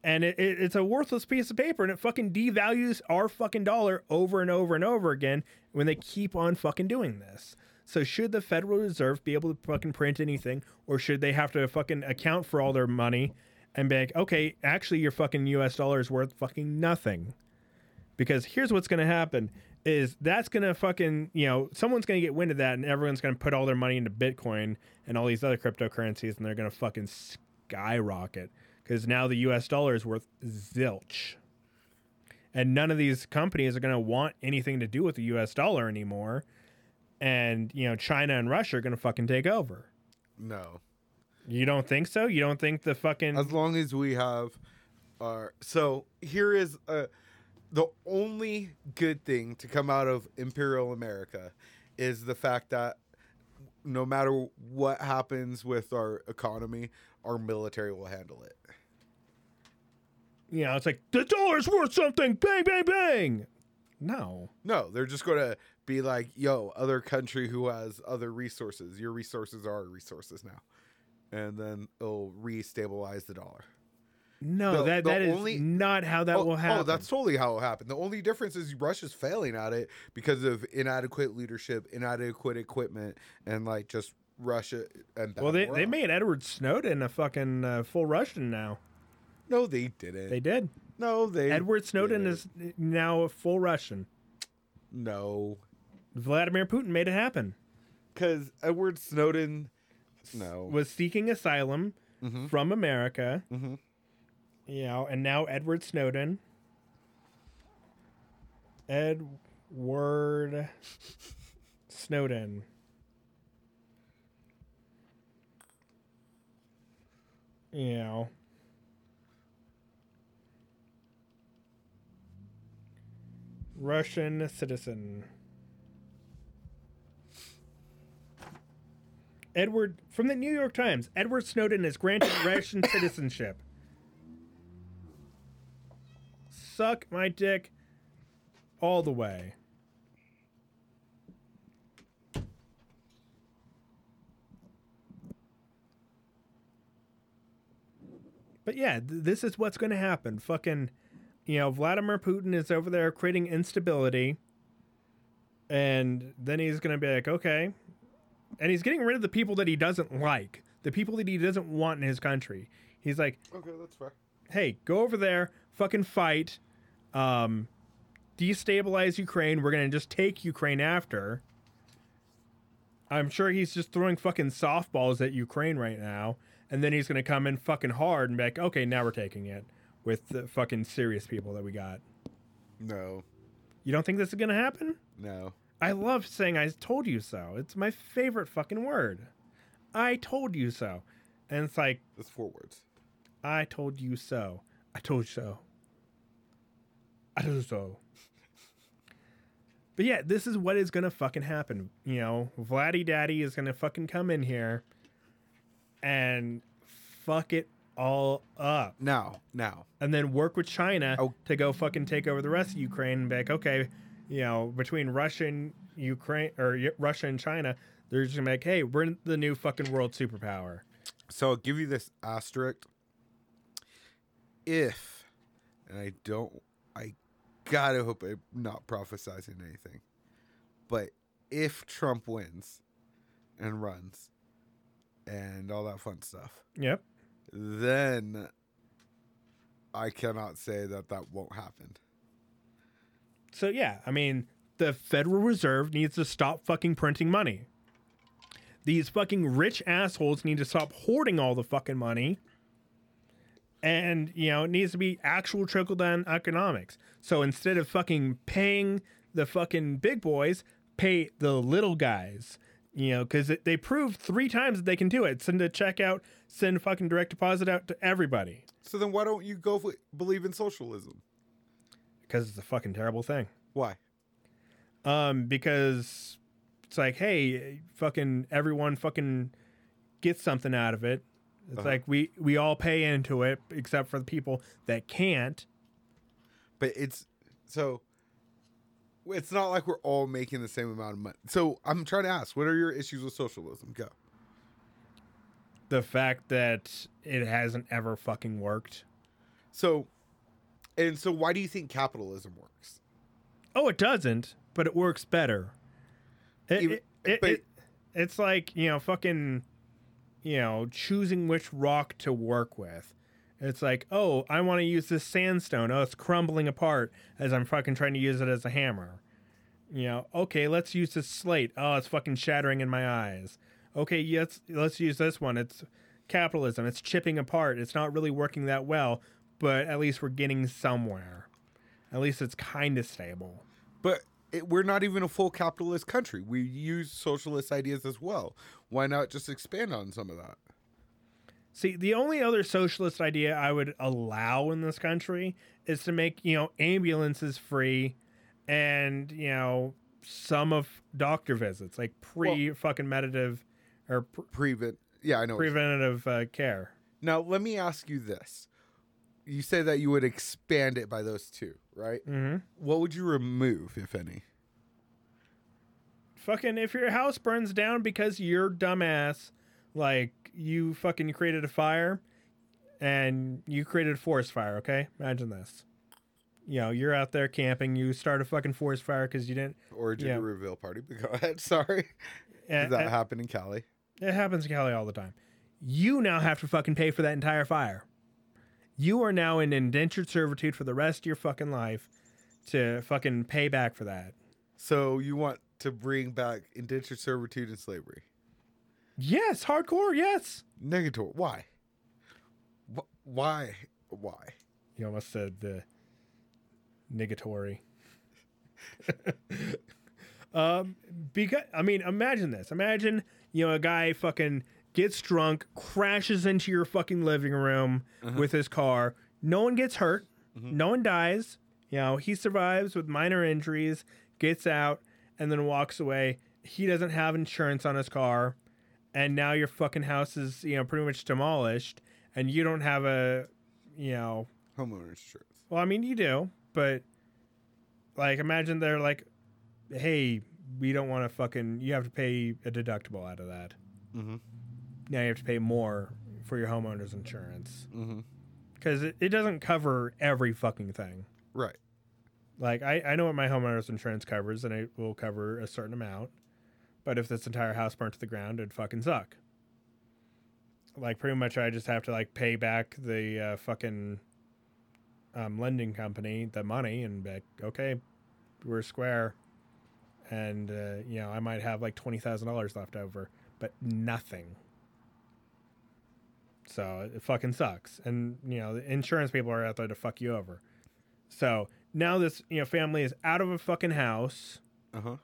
Speaker 1: And it, it, it's a worthless piece of paper and it fucking devalues our fucking dollar over and over and over again when they keep on fucking doing this. So should the Federal Reserve be able to fucking print anything, or should they have to fucking account for all their money and be like, okay, actually your fucking US dollar is worth fucking nothing? Because here's what's gonna happen is that's gonna fucking you know, someone's gonna get wind of that and everyone's gonna put all their money into Bitcoin and all these other cryptocurrencies and they're gonna fucking skyrocket. Because now the US dollar is worth zilch. And none of these companies are gonna want anything to do with the US dollar anymore and you know China and Russia are gonna fucking take over.
Speaker 2: no.
Speaker 1: You don't think so? You don't think the fucking
Speaker 2: As long as we have our so here is uh the only good thing to come out of Imperial America is the fact that no matter what happens with our economy, our military will handle it.
Speaker 1: you know it's like the dollar's worth something. Bang bang bang. No.
Speaker 2: No, they're just going to be like, yo, other country who has other resources. Your resources are our resources now. And then it'll re-stabilize the dollar.
Speaker 1: No,
Speaker 2: The-
Speaker 1: that
Speaker 2: the
Speaker 1: that is
Speaker 2: only-
Speaker 1: not how that
Speaker 2: oh,
Speaker 1: will happen.
Speaker 2: Oh, that's totally how it happened. The only difference is Russia's failing at it because of inadequate leadership, inadequate equipment, and like just Russia and
Speaker 1: well, they, they made Edward Snowden a fucking uh, full Russian now.
Speaker 2: no, they didn't.
Speaker 1: They did.
Speaker 2: no, they
Speaker 1: Edward Snowden
Speaker 2: didn't.
Speaker 1: is now a full Russian.
Speaker 2: no,
Speaker 1: Vladimir Putin made it happen.
Speaker 2: because Edward Snowden. No,
Speaker 1: Was seeking asylum
Speaker 2: Mhm.
Speaker 1: from America.
Speaker 2: Mhm.
Speaker 1: You know, and now Edward Snowden. Edward Snowden. You know. Russian citizen. Edward from the New York Times. Edward Snowden is granted *coughs* Russian citizenship. Suck my dick all the way. But yeah, th- this is what's going to happen. Fucking, you know, Vladimir Putin is over there creating instability. And then he's going to be like, okay. And he's getting rid of the people that he doesn't like, the people that he doesn't want in his country. He's like,
Speaker 2: okay, that's fair.
Speaker 1: hey, go over there, fucking fight, um, destabilize Ukraine. We're gonna just take Ukraine after. I'm sure he's just throwing fucking softballs at Ukraine right now, and then he's gonna come in fucking hard and be like, okay, now we're taking it with the fucking serious people that we got.
Speaker 2: No,
Speaker 1: You don't think this is gonna happen?
Speaker 2: no.
Speaker 1: I love saying I told you so. It's my favorite fucking word. I told you so. And it's like,
Speaker 2: That's four words.
Speaker 1: I told you so. I told you so. I told you so. But yeah, this is what is gonna fucking happen. You know, Vladdy Daddy is gonna fucking come in here and fuck it all up.
Speaker 2: Now, now,
Speaker 1: And then work with China
Speaker 2: Oh.
Speaker 1: to go fucking take over the rest of Ukraine and be like, okay, you know, between Russia and Ukraine or Russia and China, they're just gonna be like, hey, we're the new fucking world superpower.
Speaker 2: So I'll give you this asterisk. If, and I don't, I gotta hope I'm not prophesizing anything, but if Trump wins and runs and all that fun stuff,
Speaker 1: Yep.
Speaker 2: then I cannot say that that won't happen.
Speaker 1: So yeah, I mean, the Federal Reserve needs to stop fucking printing money. These fucking rich assholes need to stop hoarding all the fucking money. And, you know, it needs to be actual trickle down economics. So instead of fucking paying the fucking big boys, pay the little guys. You know, because they proved three times that they can do it. Send a check out, send fucking direct deposit out to everybody.
Speaker 2: So then why don't you go believe in socialism?
Speaker 1: Because it's a fucking terrible thing.
Speaker 2: Why?
Speaker 1: um, because it's like, hey, fucking everyone fucking gets something out of it. It's
Speaker 2: Uh-huh.
Speaker 1: like we we all pay into it, except for the people that can't.
Speaker 2: But it's so it's not like we're all making the same amount of money. So I'm trying to ask, what are your issues with socialism? Go.
Speaker 1: The fact that it hasn't ever fucking worked.
Speaker 2: So and so why do you think capitalism works?
Speaker 1: Oh, it doesn't, but it works better. It,
Speaker 2: Even-
Speaker 1: it,
Speaker 2: but-
Speaker 1: it- it's like you know, fucking, you know, choosing which rock to work with. It's like, oh, I want to use this sandstone. Oh, it's crumbling apart as I'm fucking trying to use it as a hammer. You know, okay, let's use this slate. Oh, it's fucking shattering in my eyes. Okay, yes, let's use this one. It's capitalism. It's chipping apart. It's not really working that well, but at least we're getting somewhere. At least it's kind of stable.
Speaker 2: But it, we're not even a full capitalist country. We use socialist ideas as well. Why not just expand on some of that?
Speaker 1: See, the only other socialist idea I would allow in this country is to make, you know, ambulances free and, you know, some of doctor visits, like pre fucking meditative or pre-
Speaker 2: Prevent. Yeah, I know.
Speaker 1: preventative uh, care.
Speaker 2: Now, let me ask you this. You say that you would expand it by those two, right?
Speaker 1: Mm-hmm.
Speaker 2: What would you remove, if any?
Speaker 1: Fucking, if your house burns down because you're dumbass, like you fucking created a fire, and you created a forest fire. Okay, imagine this. You know, you're out there camping. You start a fucking forest fire because you didn't.
Speaker 2: Or did
Speaker 1: Yeah.
Speaker 2: a reveal party? But *laughs* go ahead. Sorry.
Speaker 1: And,
Speaker 2: Did that happen in Cali?
Speaker 1: It happens in Cali all the time. You now have to fucking pay for that entire fire. You are now in indentured servitude for the rest of your fucking life to fucking pay back for that.
Speaker 2: So you want to bring back indentured servitude and slavery?
Speaker 1: Yes, hardcore, yes.
Speaker 2: Negator. Why? Wh- Why? Why?
Speaker 1: You almost said the negatory. *laughs* *laughs* um, because I mean, imagine this. Imagine you know a guy fucking gets drunk, crashes into your fucking living room with his car. No one gets hurt. No one dies. You know, he survives with minor injuries, gets out, and then walks away. He doesn't have insurance on his car, and now your fucking house is you know pretty much demolished, and you don't have a you know
Speaker 2: Homeowners insurance.
Speaker 1: well, I mean, you do, but like, imagine they're like, "Hey, we don't want to fucking. You have to pay a deductible out of that.
Speaker 2: Mm-hmm.
Speaker 1: Now you have to pay more for your homeowner's insurance
Speaker 2: Mm-hmm.
Speaker 1: because it, it doesn't cover every fucking thing.
Speaker 2: Right.
Speaker 1: Like, I I know what my homeowner's insurance covers, and it will cover a certain amount. But if this entire house burnt to the ground, it'd fucking suck. Like, pretty much, I just have to like pay back the uh, fucking um, lending company the money and be like, okay, we're square. And, uh, you know, I might have like $20,000 left over, but nothing. So it fucking sucks. And, you know, the insurance people are out there to fuck you over. So now this, you know, family is out of a fucking house
Speaker 2: Uh huh.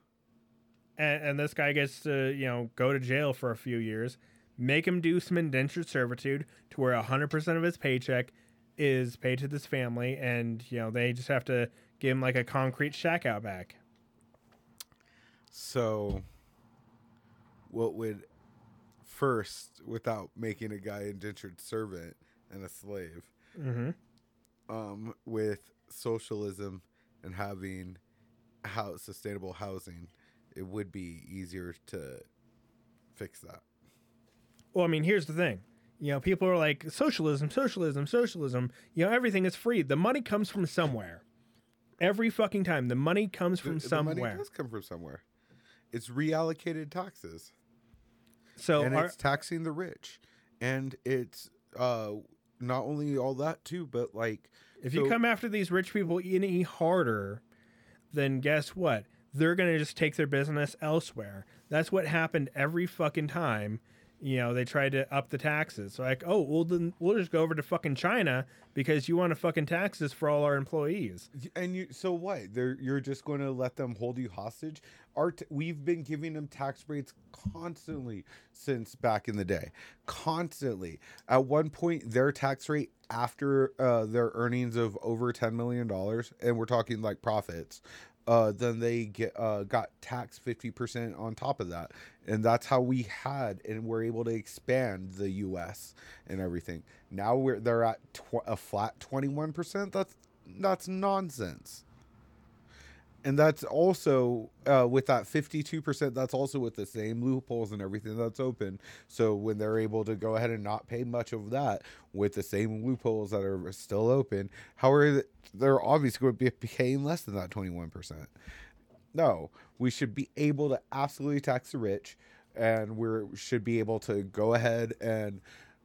Speaker 1: and, and this guy gets to, you know, go to jail for a few years, make him do some indentured servitude to where 100% of his paycheck is paid to this family and, you know, they just have to give him like a concrete shack out back.
Speaker 2: So, what would first, without making a guy indentured servant and a slave,
Speaker 1: Mm-hmm.
Speaker 2: um, with socialism and having house sustainable housing, it would be easier to fix that.
Speaker 1: Well, I mean, here's the thing. You know, people are like, socialism, socialism, socialism. You know, everything is free. The money comes from somewhere. Every fucking time, the money comes from
Speaker 2: The- the money does come from somewhere. It's reallocated taxes.
Speaker 1: So,
Speaker 2: and
Speaker 1: are,
Speaker 2: it's taxing the rich and it's uh not only all that too but like
Speaker 1: If you come after these rich people any harder, then guess what? They're going to just take their business elsewhere. That's what happened every fucking time. You know, they tried to up the taxes. So like, oh, well, then we'll just go over to fucking China because you want to fucking taxes for all our employees.
Speaker 2: and you so what they're you're just going to let them hold you hostage our we've been giving them tax breaks constantly since back in the day. Constantly. At one point their tax rate after uh, their earnings of over 10 million dollars and we're talking like profits uh, then they get uh, got taxed 50% on top of that. And that's how we had and we're able to expand the us and everything. Now we're they're at tw- a flat 21% that's that's nonsense and that's also uh, with that 52% that's also with the same loopholes and everything that's open. So when they're able to go ahead and not pay much of that with the same loopholes that are still open how are they, they're obviously going to be paying less than that 21% no we should be able to absolutely tax the rich and we should be able to go ahead and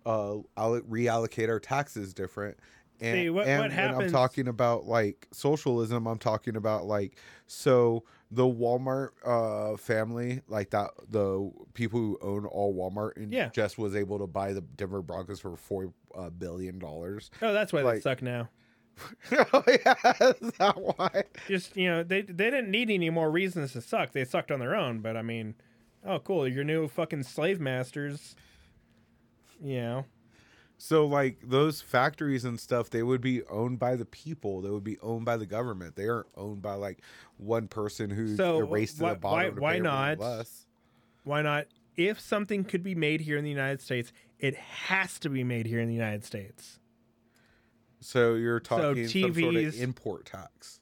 Speaker 2: uh, reallocate our taxes different and,
Speaker 1: See, what-
Speaker 2: and
Speaker 1: what
Speaker 2: when I'm talking about like socialism, I'm talking about like so the Walmart uh, family, like that, the people who own all Walmart, and
Speaker 1: Yeah.
Speaker 2: just was able to buy the Denver Broncos for four uh, billion dollars.
Speaker 1: Oh, that's why they suck now. *laughs*
Speaker 2: oh yeah, *laughs* is that why?
Speaker 1: Just, you know, they, they didn't need any more reasons to suck. They sucked on their own. But I mean, oh, cool. Your new fucking slave masters. You know.
Speaker 2: So like those factories and stuff, they would be owned by the people. They would be owned by the government. They aren't owned by like one person who's
Speaker 1: So, uh,
Speaker 2: erased to
Speaker 1: why-
Speaker 2: the bottom.
Speaker 1: why-
Speaker 2: to
Speaker 1: why not?
Speaker 2: Less.
Speaker 1: Why not? If something could be made here in the United States, it has to be made here in the United States.
Speaker 2: So you're talking some sort of import tax.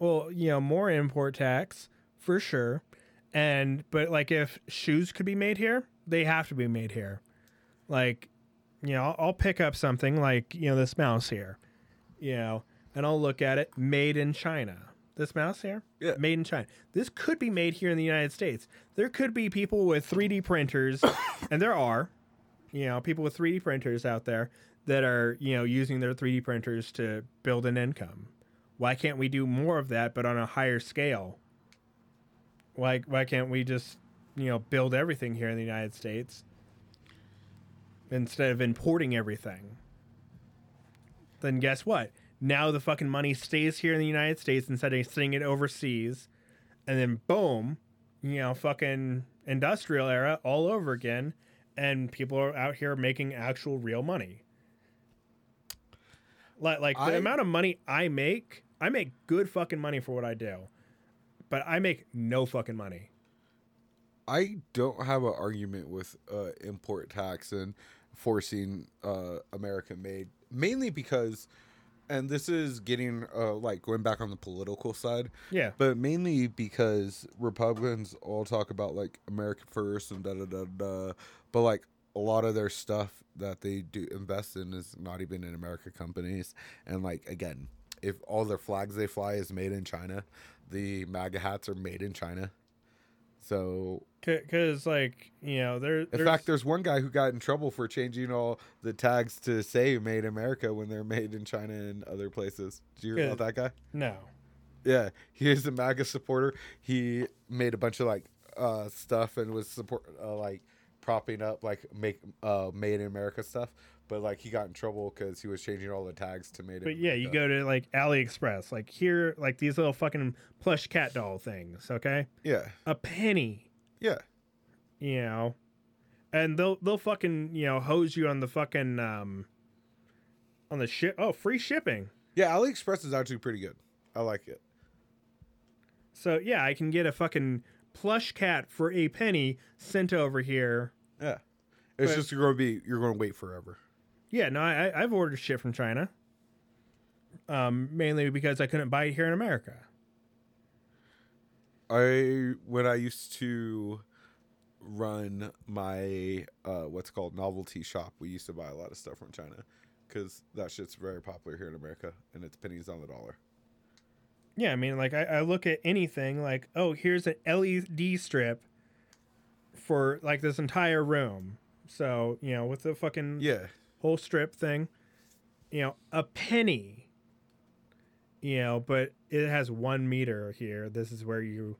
Speaker 1: Well, you know, more import tax for sure. And but like if shoes could be made here, they have to be made here. Like, you know, I'll, I'll pick up something like you know this mouse here, you know, and I'll look at it, made in China. This mouse here,
Speaker 2: Yeah.
Speaker 1: made in China. This could be made here in the United States. There could be people with 3D printers, *coughs* and there are, you know, people with 3D printers out there that are you know using their 3D printers to build an income. Why can't we do more of that, but on a higher scale? Why why can't we just you know build everything here in the United States instead of importing everything? Then guess what? Now the fucking money stays here in the United States instead of sending it overseas, and then boom, you know, fucking industrial era all over again, and people are out here making actual real money. Like like the
Speaker 2: I-
Speaker 1: amount of money I make, I make good fucking money for what I do, but I make no fucking money.
Speaker 2: I don't have an argument with uh, import tax and forcing uh, American made, mainly because, and this is getting uh, like going back on the political side,
Speaker 1: Yeah,
Speaker 2: but mainly because Republicans all talk about like American first and da da da da, but like a lot of their stuff that they do invest in is not even in American companies, and like again, if all their flags they fly is made in China, the MAGA hats are made in China. So
Speaker 1: because like you know there.
Speaker 2: in
Speaker 1: there's-
Speaker 2: fact, there's one guy who got in trouble for changing all the tags to say "Made in America" when they're made in China and other places. Do you hear about that guy?
Speaker 1: no.
Speaker 2: Yeah, he is a MAGA supporter. He made a bunch of like uh, stuff and was support uh, like propping up like make uh, "Made in America" stuff. But like he got in trouble because he was changing all the tags to "Made in."
Speaker 1: But yeah, you go to like AliExpress, like here, like these little fucking plush cat doll things. Okay,
Speaker 2: Yeah,
Speaker 1: a penny,
Speaker 2: yeah,
Speaker 1: you know, and they'll they'll fucking you know hose you on the fucking um on the ship. Oh, free shipping.
Speaker 2: yeah. AliExpress is actually pretty good. I like it.
Speaker 1: So yeah, I can get a fucking plush cat for a penny sent over here.
Speaker 2: Yeah, it's
Speaker 1: But-
Speaker 2: just going to be you're going to wait forever.
Speaker 1: Yeah, no, I, I've ordered shit from China. Um, mainly because I couldn't buy it here in America.
Speaker 2: I when I used to run my uh what's called novelty shop, we used to buy a lot of stuff from China because that shit's very popular here in America and it's pennies on the dollar.
Speaker 1: Yeah, I mean, like I, I look at anything like, oh, here's an LED strip for like this entire room. So you know, with the fucking
Speaker 2: Yeah,
Speaker 1: whole strip thing, you know, a penny. You know, but it has one meter here. This is where you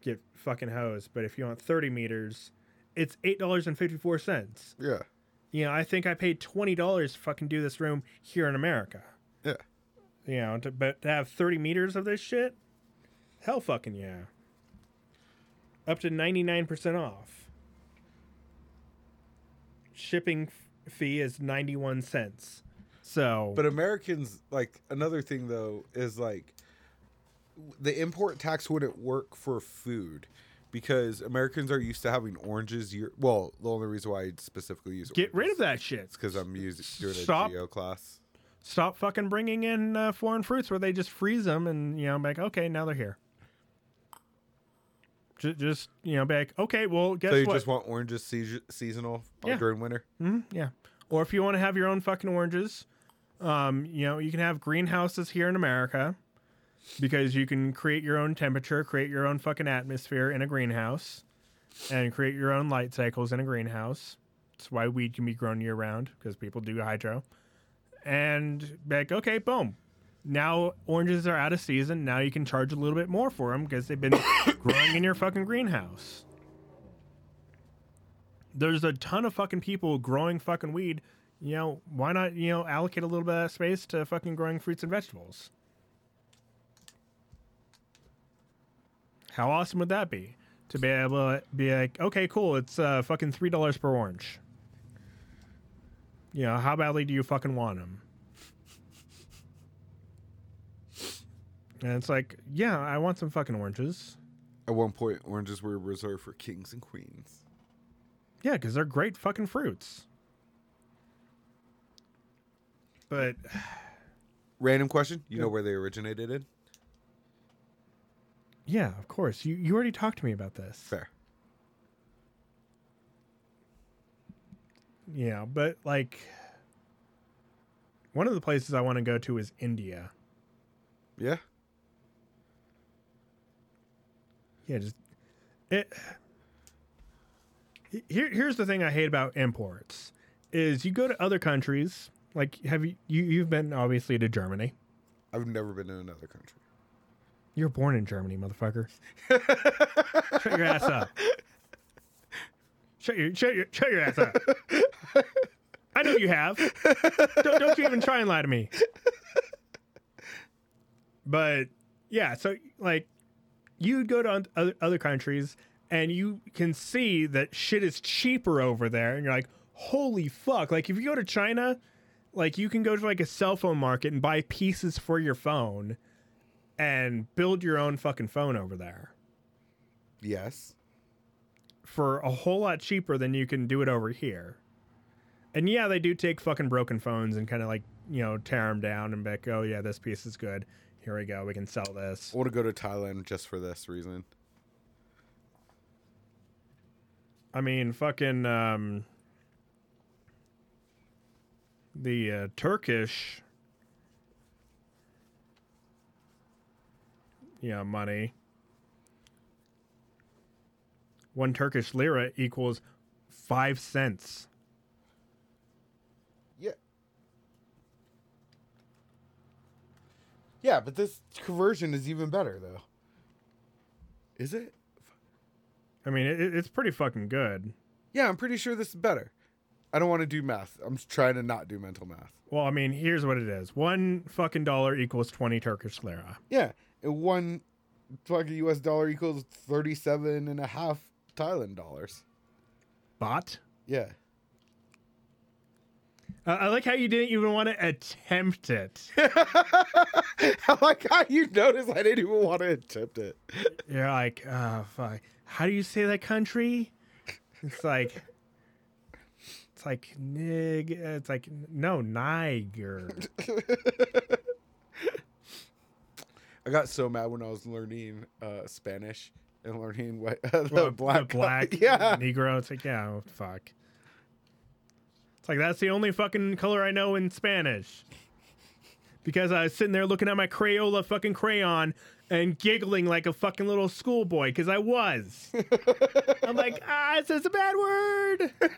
Speaker 1: get fucking hosed. But if you want thirty meters, it's eight dollars and fifty four cents.
Speaker 2: yeah,
Speaker 1: You know, I think I paid twenty dollars to fucking do this room here in America.
Speaker 2: yeah.
Speaker 1: You know, to, but to have 30 meters of this shit, hell fucking yeah. Up to 99% off. Shipping fee is 91 cents. So,
Speaker 2: But Americans like another thing though is like the import tax wouldn't work for food because Americans are used to having oranges year. Well, the only reason why I specifically use
Speaker 1: get rid of that shit.
Speaker 2: because I'm using doing a
Speaker 1: Stop.
Speaker 2: geo class.
Speaker 1: Stop fucking bringing in uh, foreign fruits where they just freeze them and, you know, be like, okay, now they're here. Just, just you know, be like, okay, well, guess
Speaker 2: so you
Speaker 1: what?
Speaker 2: just want oranges seas- seasonal
Speaker 1: Yeah.
Speaker 2: during winter?
Speaker 1: hmm yeah. Or if you want to have your own fucking oranges, um, you know, you can have greenhouses here in America because you can create your own temperature, create your own fucking atmosphere in a greenhouse, and create your own light cycles in a greenhouse. That's why weed can be grown year round because people do hydro. And be like, okay, boom. Now oranges are out of season. Now you can charge a little bit more for them because they've been *coughs* growing in your fucking greenhouse there's a ton of fucking people growing fucking weed. You know, why not, you know, allocate a little bit of space to fucking growing fruits and vegetables? How awesome would that be? To be able to be like, okay, cool, it's uh, fucking $3 per orange. You know, how badly do you fucking want them? And it's like, yeah, I want some fucking oranges.
Speaker 2: At one point, oranges were reserved for kings and queens.
Speaker 1: Yeah, because they're great fucking fruits. But *sighs*
Speaker 2: Random question: You know where they originated in?
Speaker 1: yeah, of course. You you already talked to me about this.
Speaker 2: Fair.
Speaker 1: know, but like one of the places I want to go to is India.
Speaker 2: Yeah.
Speaker 1: Yeah, just it. Here, here's the thing I hate about imports is you go to other countries. Like, have you, you you've been obviously to Germany?
Speaker 2: I've never been in another country.
Speaker 1: You're born in Germany, motherfucker. *laughs* shut your ass up. Shut your shut your shut your ass up. I know you have. Don't, don't you even try and lie to me. But yeah, so like you go to other, other countries and you can see that shit is cheaper over there, and you're like, holy fuck! Like if you go to China, like you can go to like a cell phone market and buy pieces for your phone and build your own fucking phone over there
Speaker 2: Yes.
Speaker 1: for a whole lot cheaper than you can do it over here. And yeah, they do take fucking broken phones and kind of like, you know, tear them down and be like, oh yeah, this piece is good. Here we go. We can sell this.
Speaker 2: I want to go to Thailand just for this reason.
Speaker 1: I mean, fucking, um, the uh, Turkish, yeah, money. One Turkish lira equals five cents.
Speaker 2: Yeah, but this conversion is even better though. Is it?
Speaker 1: I mean, it, it's pretty fucking good.
Speaker 2: Yeah, I'm pretty sure this is better. I don't want to do math. I'm trying to not do mental math.
Speaker 1: Well, I mean, here's what it is. One fucking dollar equals 20 Turkish lira.
Speaker 2: Yeah, and one fucking US dollar equals 37 and a half Thailand dollars.
Speaker 1: Baht?
Speaker 2: Yeah.
Speaker 1: I like how you didn't even want to attempt it. *laughs*
Speaker 2: I like how you noticed I didn't even want to attempt it.
Speaker 1: You're like, oh, fuck. How do you say that country? It's like, it's like, nig. It's like, no, Niger. *laughs*
Speaker 2: I got so mad when I was learning uh, Spanish and learning what uh, the
Speaker 1: Well,
Speaker 2: black,
Speaker 1: the black *laughs*
Speaker 2: yeah.
Speaker 1: Negro. It's like, yeah, oh, fuck. It's like, that's the only fucking color I know in Spanish. Because I was sitting there looking at my Crayola fucking crayon and giggling like a fucking little schoolboy, because I was. *laughs* I'm like, ah, it says a bad word. *laughs*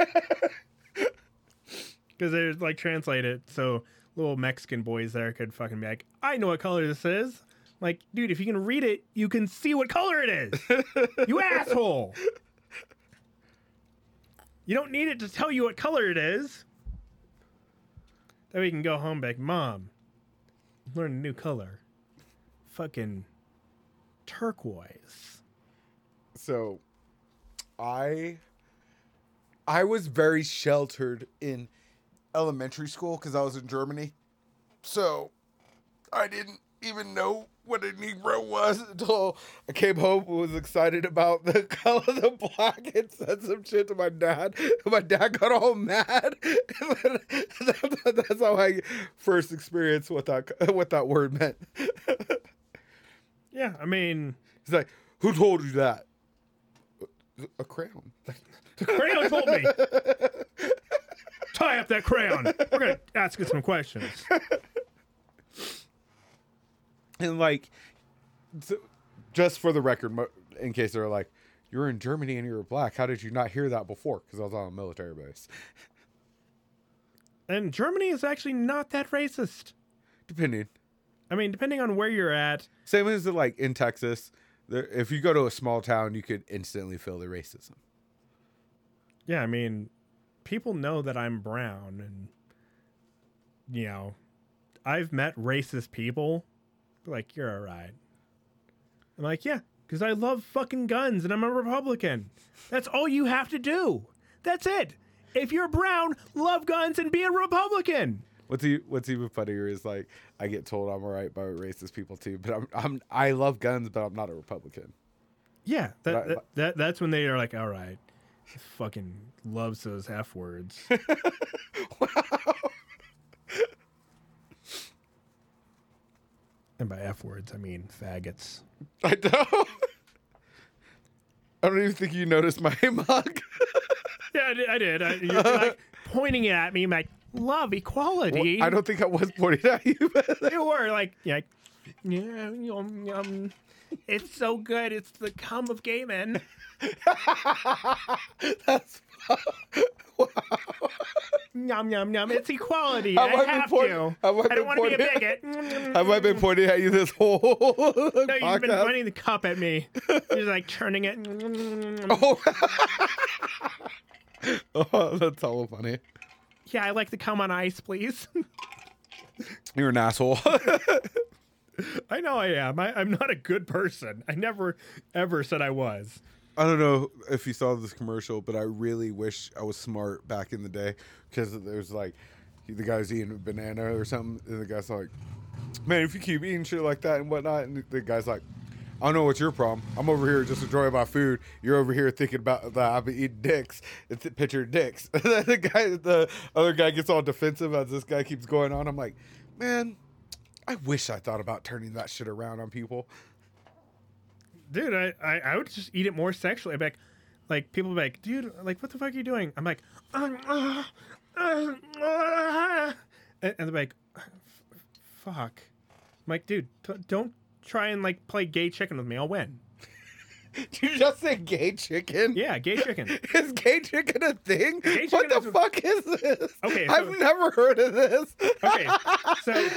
Speaker 1: Because they like translate it so little Mexican boys there could fucking be like, I know what color this is. Like, dude, if you can read it, you can see what color it is. *laughs* you asshole. You don't need it to tell you what color it is. That way you can go home like, Mom, learn a new color. Fucking turquoise.
Speaker 2: So, I I was very sheltered in elementary school because I was in Germany. So, I didn't even know what a Negro was until I came home and was excited about the *laughs* color of the black and said some shit to my dad. And my dad got all mad. *laughs* That's how I first experienced what that what that word meant.
Speaker 1: Yeah, I mean,
Speaker 2: He's like, "Who told you that?" A crayon.
Speaker 1: the crayon told me. *laughs* Tie up that crayon. We're going to ask it some questions.
Speaker 2: And like, so- just for the record, in case they're like, "You're in Germany and you're black. How did you not hear that before?" Because I was on a military base. *laughs*
Speaker 1: And Germany is actually not that racist.
Speaker 2: Depending,
Speaker 1: I mean, depending on where you're at,
Speaker 2: same as like in Texas. If you go to a small town, you could instantly feel the racism.
Speaker 1: yeah, I mean, people know that I'm brown and you know, I've met racist people. Like, you're all right. I'm like, yeah, because I love fucking guns and I'm a Republican. That's all you have to do. That's it. If you're brown, love guns and be a Republican.
Speaker 2: What's what's even funnier is like I get told I'm alright by racist people too, but I'm I'm I love guns, but I'm not a Republican.
Speaker 1: Yeah, that,
Speaker 2: Right,
Speaker 1: that, that that's when they are like, all right, he fucking loves those f words. *laughs* *laughs* and by f words, I mean faggots.
Speaker 2: I don't. *laughs* I don't even think you noticed my *laughs* mug.
Speaker 1: Yeah, I did. I did. I, you're like pointing it at me, I'm like, love equality.
Speaker 2: I don't think I was pointing at you. But. *laughs*
Speaker 1: You were like, yeah, yeah, yum, yum. It's so good. It's the cum of gay men.
Speaker 2: That's
Speaker 1: Yum yum yum. It's equality.
Speaker 2: Have
Speaker 1: I
Speaker 2: I
Speaker 1: have
Speaker 2: point-
Speaker 1: to.
Speaker 2: have I
Speaker 1: I don't want to be a bigot. Mm.
Speaker 2: Have I been pointing at you this whole *laughs*
Speaker 1: No, you've been pointing the cup at me. You're like turning it.
Speaker 2: Oh. *laughs* oh, that's all funny.
Speaker 1: Yeah, I like to come on ice, please.
Speaker 2: You're an asshole. *laughs*
Speaker 1: I know I am. I, I'm not a good person. I never ever said I was.
Speaker 2: I don't know if you saw this commercial, but I really wish I was smart back in the day because there's like the guy's eating a banana or something, and the guy's like, "Man, if you keep eating shit like that and whatnot," and the guy's like, "I don't know what's your problem. I'm over here just enjoying my food. You're over here thinking about that I've been eating dicks. It's a picture of dicks." *laughs* The guy, the other guy, gets all defensive as this guy keeps going on. I'm like, man. I wish I thought about turning that shit around on people.
Speaker 1: Dude, I, I, I would just eat it more sexually. I'd be like, like people would be like, dude, like what the fuck are you doing? I'm like, um, uh, uh, uh," and, and they're like, fuck. I'm like, dude, t- don't try and like play gay chicken with me. I'll win.
Speaker 2: Did *laughs* you just say gay chicken?
Speaker 1: Yeah, gay chicken. *laughs*
Speaker 2: Is gay chicken a thing? What the
Speaker 1: is
Speaker 2: fuck is this?
Speaker 1: Okay,
Speaker 2: I've never heard of this.
Speaker 1: Okay, so *laughs*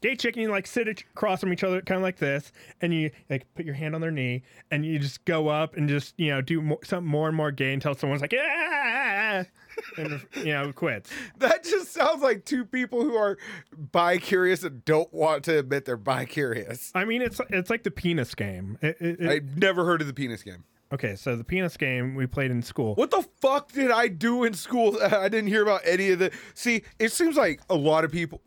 Speaker 1: gay chicken, you like sit across from each other, kind of like this, and you like put your hand on their knee, and you just go up and just you know do more, something more and more gay until someone's like, yeah, and you know quits.
Speaker 2: that just sounds like two people who are bi curious and don't want to admit they're bi curious.
Speaker 1: I mean, it's it's like the penis game. It- it- it-
Speaker 2: I've never heard of the penis game.
Speaker 1: okay, so the penis game we played in school.
Speaker 2: What the fuck did I do in school? *laughs* I didn't hear about any of the. See, it seems like a lot of people.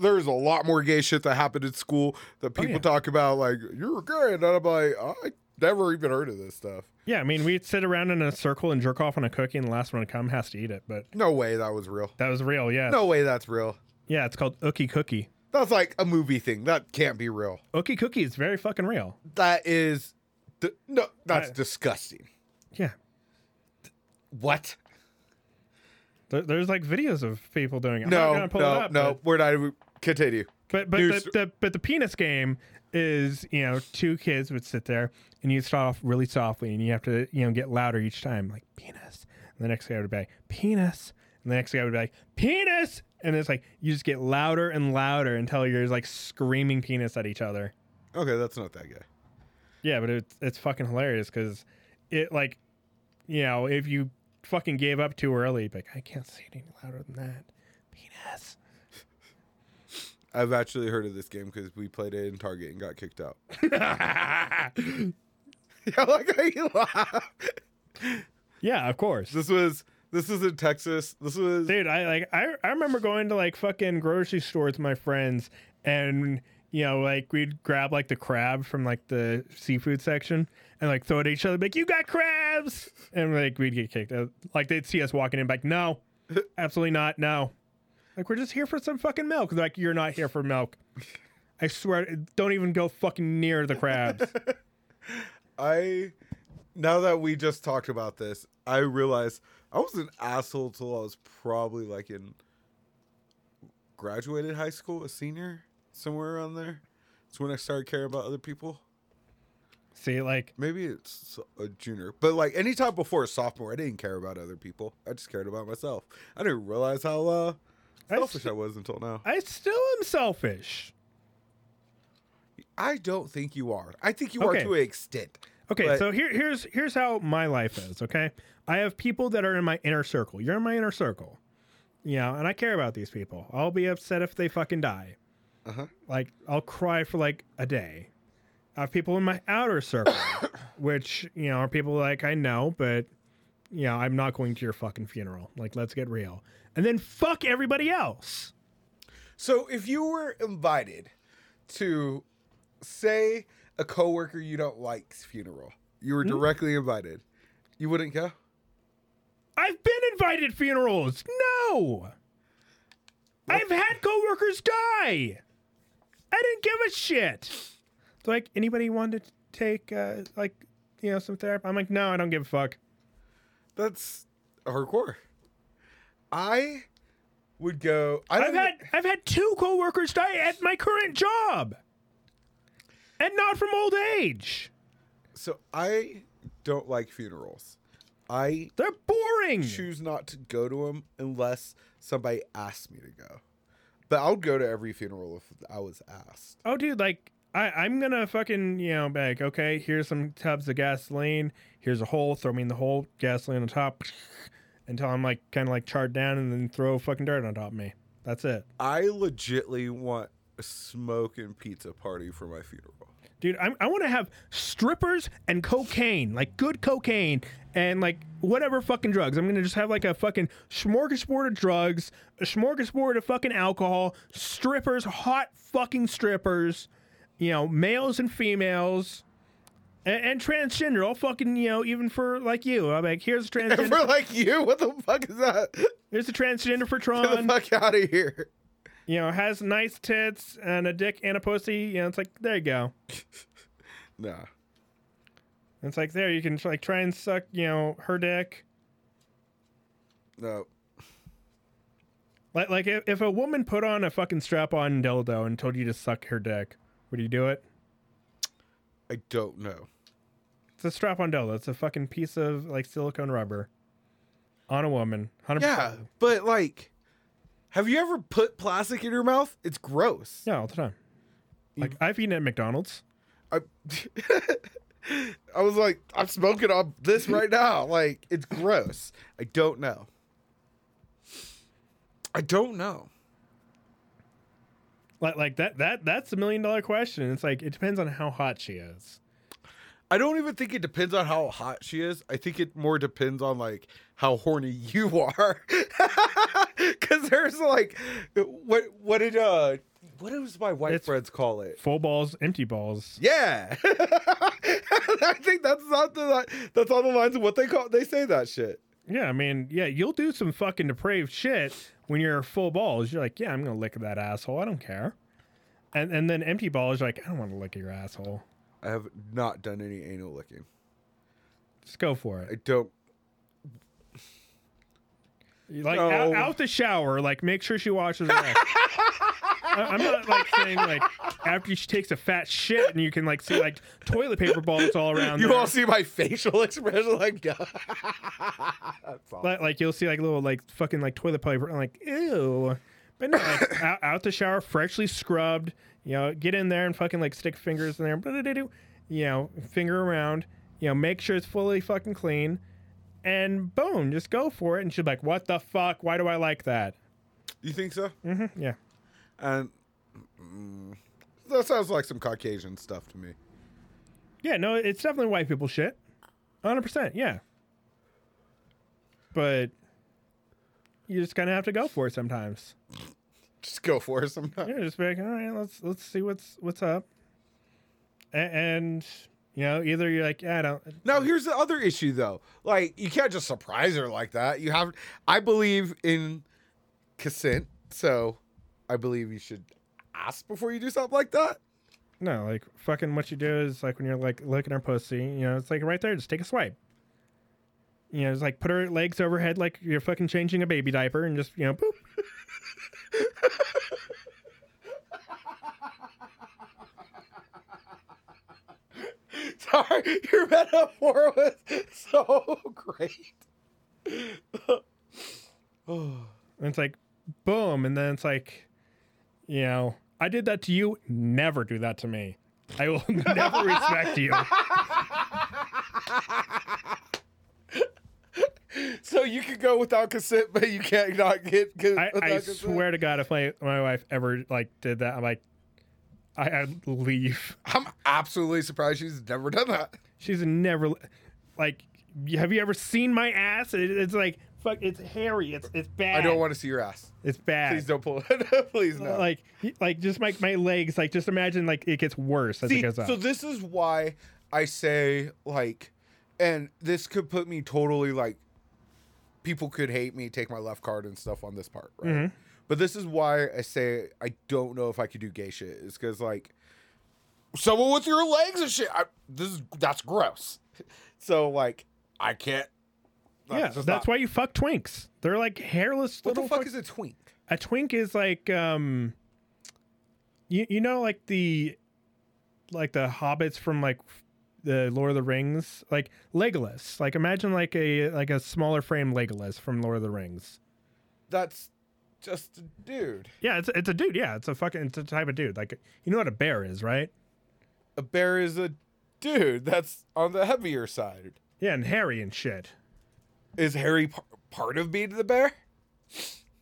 Speaker 2: There's a lot more gay shit that happened in school that oh, people
Speaker 1: yeah.
Speaker 2: talk about. Like you're gay, and I'm like, I never even heard of this stuff.
Speaker 1: Yeah, I mean, we'd sit around in a circle and jerk off on a cookie, and the last one to come has to eat it. But
Speaker 2: No way that was real.
Speaker 1: that was real. Yeah,
Speaker 2: No way that's real.
Speaker 1: yeah, it's called Ookie Cookie.
Speaker 2: That's like a movie thing. That can't be real.
Speaker 1: Ookie Cookie is very fucking real.
Speaker 2: That is, d- no, that's
Speaker 1: I-
Speaker 2: disgusting.
Speaker 1: Yeah.
Speaker 2: What?
Speaker 1: There, there's like videos of people doing it. I'm
Speaker 2: No,
Speaker 1: it
Speaker 2: no,
Speaker 1: up,
Speaker 2: no.
Speaker 1: but-
Speaker 2: We're not. Continue.
Speaker 1: But but the, the but the penis game is you know two kids would sit there and you start off really softly and you have to you know get louder each time like penis and the next guy would be like penis and the next guy would be like penis and it's like you just get louder and louder until you're like screaming penis at each other.
Speaker 2: Okay, that's not that guy.
Speaker 1: Yeah, but it's it's fucking hilarious because it like you know if you fucking gave up too early, like I can't say it any louder than that. Penis. *laughs*
Speaker 2: I've actually heard of this game because we played it in Target and got kicked out. yeah, like how you laugh.
Speaker 1: yeah, of course.
Speaker 2: This was this was in Texas. This was
Speaker 1: Dude, I like I I remember going to like fucking grocery stores with my friends and you know, like we'd grab like the crab from like the seafood section and like throw it at each other, like, you got crabs and like we'd get kicked out. Like they'd see us walking in, like, no, *laughs* absolutely not, no. Like we're just here for some fucking milk. They're like, you're not here for milk. I swear, don't even go fucking near the crabs. *laughs*
Speaker 2: I now that we just talked about this, I realized I was an asshole till I was probably like in graduated high school, a senior, somewhere around there. It's when I started caring about other people.
Speaker 1: See, like,
Speaker 2: Maybe it's a junior, but like anytime before a sophomore, I didn't care about other people. I just cared about myself. I didn't realize how uh,
Speaker 1: I
Speaker 2: selfish
Speaker 1: st-
Speaker 2: I was until now.
Speaker 1: I still am selfish.
Speaker 2: I don't think you are. I think you
Speaker 1: Okay.
Speaker 2: are to an extent.
Speaker 1: Okay,
Speaker 2: But-
Speaker 1: so here, here's here's how my life is. Okay, I have people that are in my inner circle. You're in my inner circle, you know, and I care about these people. I'll be upset if they fucking die.
Speaker 2: Uh-huh.
Speaker 1: Like I'll cry for like a day. I have people in my outer circle, *coughs* which you know are people like I know, but you know I'm not going to your fucking funeral. Like let's get real. And then fuck everybody else.
Speaker 2: So if you were invited to say a coworker you don't like's funeral, you were hmm? directly invited, you wouldn't go?
Speaker 1: I've been invited to funerals. No. I've had coworkers die. I didn't give a shit. Like anybody want to take uh, like you know some therapy? I'm like, no, I don't give a fuck.
Speaker 2: That's hardcore. I would go. I don't
Speaker 1: I've had I've had two coworkers die at my current job, and not from old age.
Speaker 2: so I don't like funerals. I
Speaker 1: They're boring.
Speaker 2: choose not to go to them unless somebody asks me to go. But I would go to every funeral if I was asked.
Speaker 1: Oh, dude, like I, I'm gonna fucking you know like, okay, here's some tubs of gasoline. Here's a hole. Throw me in the hole. Gasoline on top *laughs* until I'm like kind of like charred down, and then throw fucking dirt on top of me. That's it,
Speaker 2: I legitly want a smoke and pizza party for my funeral.
Speaker 1: dude. I'm, I want to have strippers and cocaine, like good cocaine, and like whatever fucking drugs. I'm gonna just have like a fucking smorgasbord of drugs, a smorgasbord of fucking alcohol, strippers, hot fucking strippers, you know, males and females. And, and transgender, all fucking, you know, even for like you. I'm like, here's a *laughs* transgender.
Speaker 2: for like you, what the fuck is that?
Speaker 1: here's a transgender for Tron.
Speaker 2: Get the fuck out of here.
Speaker 1: You know, has nice tits and a dick and a pussy. You know, it's like, there you go. *laughs*
Speaker 2: Nah.
Speaker 1: It's like, there, you can like try and suck, you know, her dick.
Speaker 2: No.
Speaker 1: Like, like if, if a woman put on a fucking strap on dildo and told you to suck her dick, would you do it?
Speaker 2: I don't know.
Speaker 1: It's a strap on dildo. It's a fucking piece of like silicone rubber on a woman. 100%.
Speaker 2: Yeah, but like, have you ever put plastic in your mouth? It's gross.
Speaker 1: Yeah, all the time. Like, I've eaten at McDonald's.
Speaker 2: I, *laughs* I was like, I'm smoking on this right now. Like, it's gross. I don't know. I don't know.
Speaker 1: Like, like that, that, that's a million dollar question. It's like, it depends on how hot she is.
Speaker 2: I don't even think it depends on how hot she is. I think it more depends on like how horny *laughs* you are. *laughs* Cause there's like what what did uh what does my white
Speaker 1: It's-
Speaker 2: friends call it?
Speaker 1: Full balls, empty balls.
Speaker 2: Yeah. *laughs* I think that's not the that's on the lines of what they call they say that shit.
Speaker 1: Yeah, I mean, yeah, you'll do some fucking depraved shit when you're full balls. You're like, yeah, I'm gonna lick that asshole. I don't care. And and then empty balls, you're like, I don't want to lick your asshole.
Speaker 2: I have not done any anal licking.
Speaker 1: Just go for it.
Speaker 2: I don't
Speaker 1: Like
Speaker 2: No.
Speaker 1: out, out the shower, like make sure she washes her ass. I- *laughs* I'm not like saying like after she takes a fat shit and you can like see like toilet paper balls all around.
Speaker 2: You
Speaker 1: there.
Speaker 2: all see my facial *laughs* expression like *laughs* that's all.
Speaker 1: like, like you'll see like little like fucking like toilet paper and like ew but no like *laughs* out, out the shower freshly scrubbed you know get in there and fucking like stick fingers in there blah-da-da-do, you know finger around you know make sure it's fully fucking clean and boom just go for it and she's like what the fuck why do i like that
Speaker 2: You think so?
Speaker 1: Mm-hmm. yeah
Speaker 2: And mm, that sounds like some Caucasian stuff to me.
Speaker 1: yeah no it's definitely white people shit 100% yeah but you just kind of have to go for it sometimes
Speaker 2: Just go for it sometimes.
Speaker 1: Yeah, just be like, all right, let's let's see what's what's up. A- And, you know, either you're like, yeah, I don't.
Speaker 2: Now here's the other issue though. Like you can't just surprise her like that. You have I believe in consent, so I believe you should ask before you do something like that.
Speaker 1: No, like fucking what you do is like when you're like looking at her pussy, you know, it's like right there, just take a swipe. You know, it's like put her legs overhead like you're fucking changing a baby diaper and just, you know, boop. *laughs*
Speaker 2: Sorry, your metaphor was so great.
Speaker 1: And it's like, boom. And then it's like, you know, I did that to you. Never do that to me. I will *laughs* never respect you. *laughs*
Speaker 2: So you can go without consent, but you can't not get.
Speaker 1: I, I swear to God, if my, my wife ever like did that, I'm like, I, I'd leave.
Speaker 2: I'm absolutely surprised she's never done that.
Speaker 1: She's never like. Have you ever seen my ass? It, it's like fuck. It's hairy. It's it's bad.
Speaker 2: I don't want to see your ass.
Speaker 1: It's bad.
Speaker 2: Please don't pull it. *laughs* Please no.
Speaker 1: Like like just my my legs. Like just imagine like it gets worse as it goes up.
Speaker 2: so this is why I say like, and this could put me totally like, people could hate me, take my left card and stuff on this part, right?
Speaker 1: Mhm.
Speaker 2: But this is why I say I don't know if I could do gay shit. Is because like, someone with your legs and shit. I, this is that's gross. *laughs* So like, I can't
Speaker 1: yeah, that's
Speaker 2: not-
Speaker 1: why you fuck twinks. They're like hairless
Speaker 2: What the fuck
Speaker 1: fuck-
Speaker 2: is a twink?
Speaker 1: a twink is like um, you you know like the like the hobbits from like the Lord of the Rings, like Legolas. Like imagine like a like a smaller frame Legolas from Lord of the Rings.
Speaker 2: That's just a dude.
Speaker 1: Yeah, it's it's a dude. Yeah, it's a fucking it's a type of dude. Like you know what a bear is, right?
Speaker 2: A bear is a dude. That's on the heavier side.
Speaker 1: Yeah, and hairy and shit.
Speaker 2: Is Harry par- part of being the bear?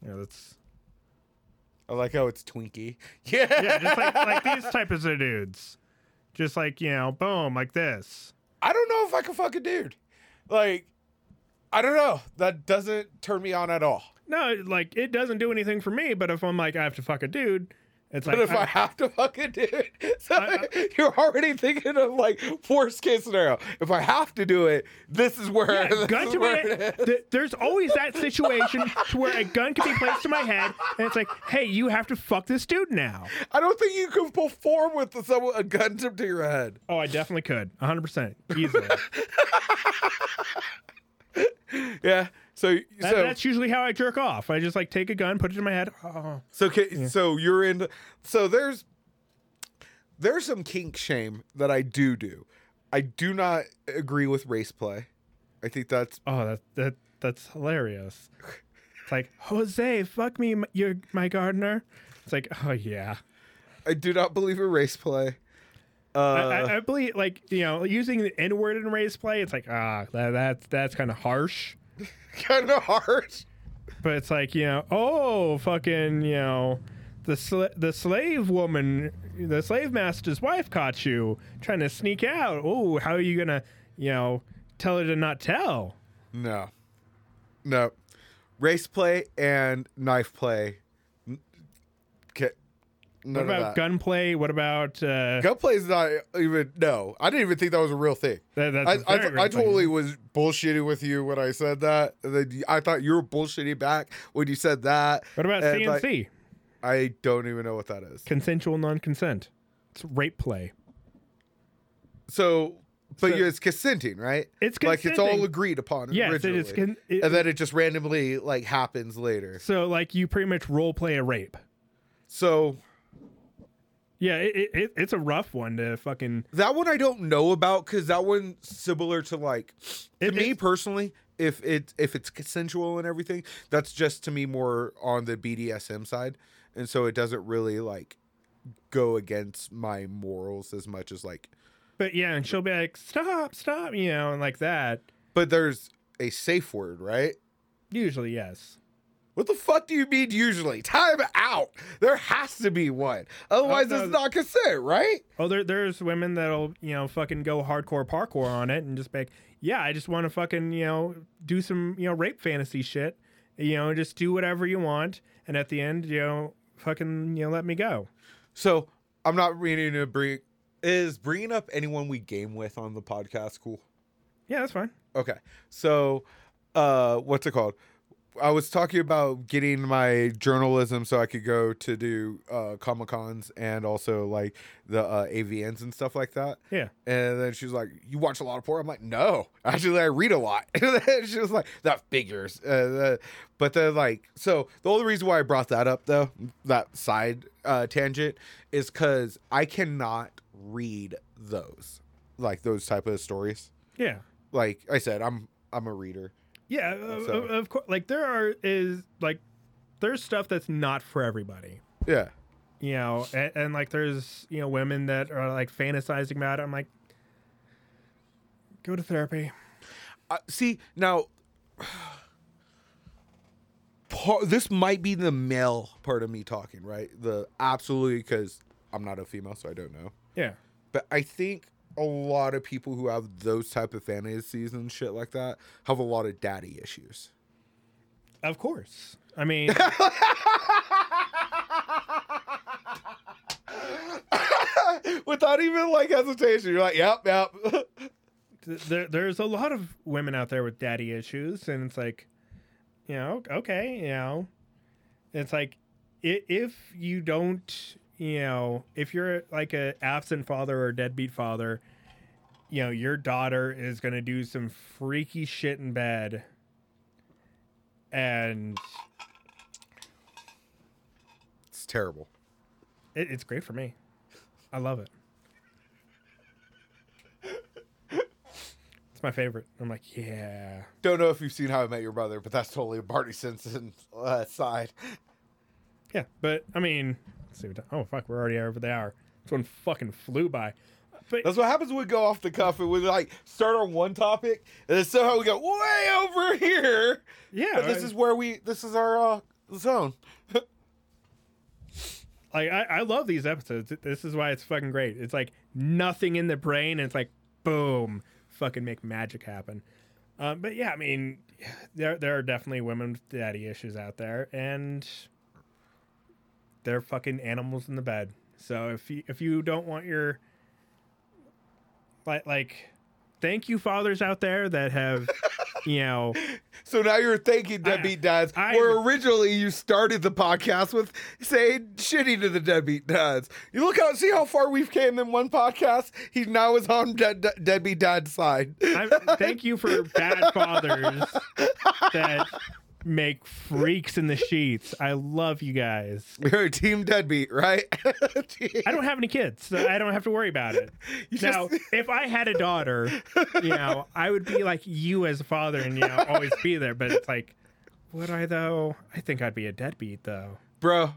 Speaker 1: Yeah, that's
Speaker 2: I like how it's Twinkie. Yeah. *laughs*
Speaker 1: yeah, just like like these types of dudes. Just like you know, boom, like this.
Speaker 2: I don't know if I can fuck a dude. Like, I don't know. That doesn't turn me on at all.
Speaker 1: No, like it doesn't do anything for me. But if I'm like I have to fuck a dude, it's like
Speaker 2: But if I,
Speaker 1: I-
Speaker 2: have to fuck a dude, so
Speaker 1: I-
Speaker 2: you're already thinking of like worst case scenario. If I have to do it, this is where,
Speaker 1: Yeah,
Speaker 2: this
Speaker 1: gun
Speaker 2: is
Speaker 1: to
Speaker 2: where it.
Speaker 1: Th- There's always that situation *laughs* to where a gun can be placed to my head, and it's like, hey, you have to fuck this dude now.
Speaker 2: I don't think you can perform with someone a gun to to your head.
Speaker 1: Oh, I definitely could, 100 percent easily. *laughs*
Speaker 2: Yeah. So
Speaker 1: That,
Speaker 2: so
Speaker 1: that's usually how I jerk off. I just like take a gun, put it in my head. Oh. *sighs*
Speaker 2: So ca- so you're in. So there's there's some kink shame that I do do. I do not agree with race play. I think that's
Speaker 1: Oh, that that that's hilarious. *laughs* It's like Jose, fuck me, m- you're my gardener. It's like, oh yeah.
Speaker 2: I do not believe in race play. Uh,
Speaker 1: I, I, I believe like you know using the N word in race play. It's like ah, that, that's that's kind of harsh. *laughs*
Speaker 2: kind of harsh.
Speaker 1: But it's like you know, oh fucking you know, the sl- the slave woman, the slave master's wife caught you trying to sneak out. Oh, how are you gonna you know tell her to not tell?
Speaker 2: No, no, race play and knife play. None
Speaker 1: What about gunplay? What about uh,
Speaker 2: Gunplay is not even. No, I didn't even think that was a real thing.
Speaker 1: that,
Speaker 2: I, I,
Speaker 1: very
Speaker 2: I
Speaker 1: real thing.
Speaker 2: totally was bullshitting with you when I said that. I thought you were bullshitting back when you said that.
Speaker 1: What about
Speaker 2: and,
Speaker 1: CNC?
Speaker 2: like, I don't even know what that is.
Speaker 1: Consensual non-consent. It's rape play.
Speaker 2: So, but
Speaker 1: So-
Speaker 2: it's consenting, right?
Speaker 1: It's
Speaker 2: like it's all agreed upon
Speaker 1: Yes,
Speaker 2: originally,
Speaker 1: is. Con- it-
Speaker 2: and then it just randomly like happens later.
Speaker 1: so like you pretty much role play a rape.
Speaker 2: So
Speaker 1: Yeah, it, it, it, it's a rough one to fucking.
Speaker 2: that one I don't know about because that one's similar to like to
Speaker 1: It-
Speaker 2: me personally. If it if it's consensual and everything, that's just to me more on the BDSM side, and so it doesn't really like go against my morals as much as like.
Speaker 1: But yeah, and she'll be like, "Stop, stop," you know, and like that.
Speaker 2: But there's a safe word, right?
Speaker 1: Usually, yes.
Speaker 2: What the fuck do you mean usually? Time out. There has to be one. Otherwise,
Speaker 1: no,
Speaker 2: it's not consent, right?
Speaker 1: Oh, there, there's women that'll you know fucking go hardcore parkour on it and just be like, "Yeah, I just want to fucking you know do some you know rape fantasy shit, you know, just do whatever you want, and at the end, you know, fucking you know let me go."
Speaker 2: So I'm not meaning to bring. Is bringing up anyone we game with on the podcast cool?
Speaker 1: Yeah, that's fine.
Speaker 2: Okay. So, uh, what's it called? I was talking about getting my journalism so I could go to do uh, Comic Cons and also like the uh, AVNs and stuff like that.
Speaker 1: Yeah.
Speaker 2: And then she was like, "You watch a lot of porn?" I'm like, "No, actually, I read a lot." *laughs* She was like, "That figures." Uh, uh, but then, like, so the only reason why I brought that up, though, that side uh, tangent, is because I cannot read those, like those type of stories.
Speaker 1: Yeah.
Speaker 2: Like I said, I'm I'm a reader.
Speaker 1: Yeah, of,
Speaker 2: So-
Speaker 1: of, of course. Like there are is like there's stuff that's not for everybody.
Speaker 2: Yeah.
Speaker 1: You know, and, and like there's you know women that are like fantasizing about it. I'm like, go to therapy.
Speaker 2: Uh, see now. Part, this might be the male part of me talking, right? The absolutely because I'm not a female, so I don't know.
Speaker 1: Yeah,
Speaker 2: But I think a lot of people who have those type of fantasies and shit like that have a lot of daddy issues.
Speaker 1: of course. I mean, *laughs*
Speaker 2: Without even like hesitation, you're like, "Yep, yep." *laughs*
Speaker 1: there there's a lot of women out there with daddy issues, and it's like, you know, okay, you know, it's like if you don't, you know, if you're like a absent father or a deadbeat father, you know, your daughter is gonna do some freaky shit in bed, and
Speaker 2: It's terrible.
Speaker 1: it, it's great for me. I love it. It's my favorite. I'm like, yeah.
Speaker 2: Don't know if you've seen How I Met Your Mother, but that's totally a Barney Stinson uh, side.
Speaker 1: Yeah, but I mean, let's see. What, oh fuck, we're already over the hour. This one fucking flew by. But
Speaker 2: That's what happens when we go off the cuff and we like start on one topic and then somehow we go way over here.
Speaker 1: yeah,
Speaker 2: But this
Speaker 1: I-
Speaker 2: is where we this is our uh, zone. *laughs*
Speaker 1: like I, I love these episodes. This is why it's fucking great. It's like nothing in the brain. And it's like boom, fucking make magic happen. Um, but yeah, I mean, there there are definitely women with daddy issues out there, and they're fucking animals in the bed. So if you if you don't want your like like thank you fathers out there that have *laughs* you know
Speaker 2: So now you're thanking deadbeat dads,
Speaker 1: I-
Speaker 2: where originally you started the podcast with saying shitty to the deadbeat dads. You look out, see how far we've came in one podcast. He now is on dead, dead- deadbeat dad's side.
Speaker 1: I, thank you for bad *laughs* fathers that make freaks in the sheets. I love you guys. *laughs*
Speaker 2: You're a team deadbeat, right?
Speaker 1: I don't have any kids, so I don't have to worry about it. *laughs*
Speaker 2: You
Speaker 1: now,
Speaker 2: just-
Speaker 1: if I had a daughter, you know, I would be like you as a father and you know always be there. But it's like, would I though? I think I'd be a deadbeat though.
Speaker 2: bro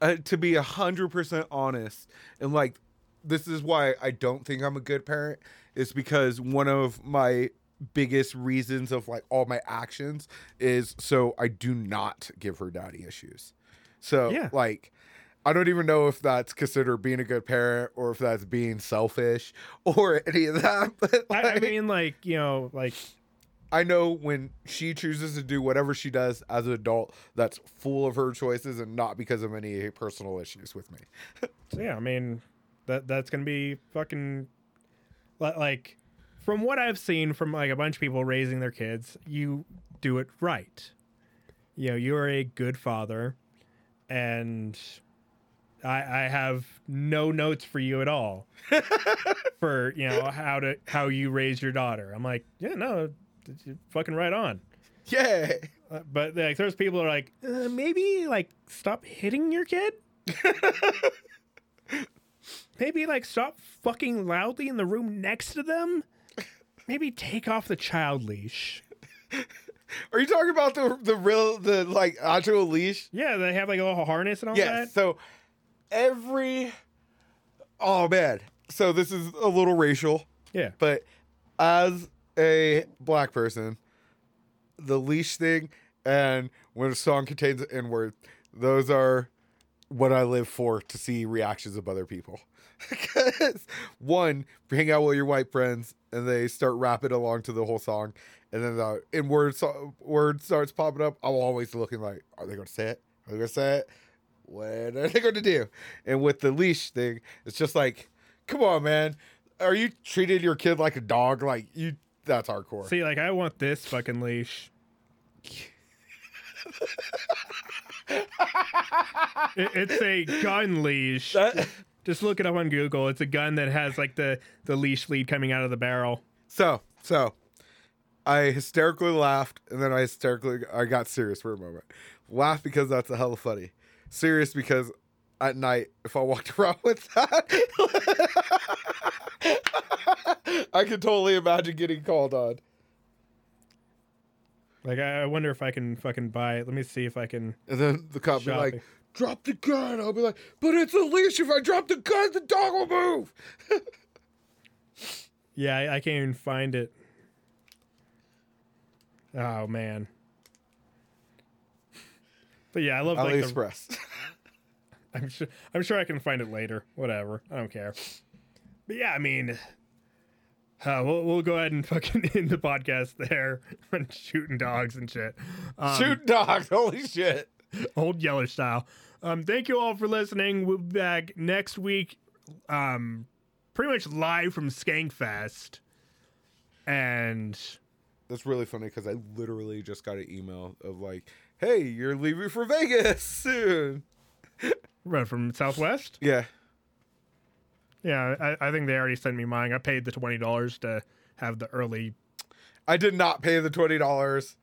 Speaker 2: uh, to be a hundred percent honest and like this is why i don't think i'm a good parent is because one of my biggest reasons of like all my actions is so i do not give her daddy issues so
Speaker 1: Yeah.
Speaker 2: like I don't even know if that's considered being a good parent or if that's being selfish or *laughs* any of that. But
Speaker 1: I, I mean, like you know, like
Speaker 2: I know when she chooses to do whatever she does as an adult, that's full of her choices and not because of any personal issues with me. *laughs*
Speaker 1: So yeah, I mean that that's gonna be fucking li- like from what I've seen from like a bunch of people raising their kids, you do it right. You know, you're a good father, and I I have no notes for you at all *laughs* for you know how to how you raise your daughter. I'm like, yeah, no, you're fucking right on.
Speaker 2: Yeah.
Speaker 1: Uh, But like, there's people are like, uh, maybe like stop hitting your kid. *laughs* maybe like stop fucking loudly in the room next to them. Maybe take off the child leash. *laughs*
Speaker 2: Are you talking about the the real the like actual leash?
Speaker 1: Yeah, they have like a little harness and all
Speaker 2: Yes.
Speaker 1: that.
Speaker 2: So every oh man. So this is a little racial,
Speaker 1: Yeah,
Speaker 2: but as a black person, the leash thing and when a song contains an N word, those are what I live for to see reactions of other people. *laughs* Because one, hang out with your white friends and they start rapping along to the whole song, and then the in word so, word starts popping up. I'm always looking like, are they going to say it? Are they going to say it? What are they going to do? And with the leash thing, it's just like, come on, man. Are you treating your kid like a dog? Like you? That's hardcore.
Speaker 1: see, like I want this fucking leash. *laughs* It- it's a gun leash.
Speaker 2: That-
Speaker 1: Just look it up on Google. It's a gun that has like the the leash lead coming out of the barrel.
Speaker 2: So, so I hysterically laughed and then I hysterically I got serious for a moment. Laughed because that's a hell of funny. Serious because at night if I walked *laughs* around with that *laughs* I could totally imagine getting called on.
Speaker 1: Like I wonder if I can fucking buy it. Let me see if I can.
Speaker 2: And then the cop be like. Drop the gun. I'll be like, but it's a leash. If I drop the gun, the dog will move. *laughs*
Speaker 1: Yeah, I, I can't even find it. Oh man. But yeah, I love like the,
Speaker 2: AliExpress. *laughs*
Speaker 1: I'm sure I'm sure I can find it later. Whatever. I don't care. But yeah, I mean uh, we'll we'll go ahead and fucking *laughs* end the podcast there on shooting dogs and shit. Um,
Speaker 2: Shoot dogs. Holy shit.
Speaker 1: old Yeller style. Um, thank you all for listening. We'll be back next week, um, pretty much live from Skankfest. And
Speaker 2: That's really funny because I literally just got an email of like, "Hey, you're leaving for Vegas *laughs* soon."
Speaker 1: what, from Southwest.
Speaker 2: Yeah,
Speaker 1: Yeah, I, I think they already sent me mine. I paid the twenty dollars to have the early.
Speaker 2: I did not pay the twenty dollars.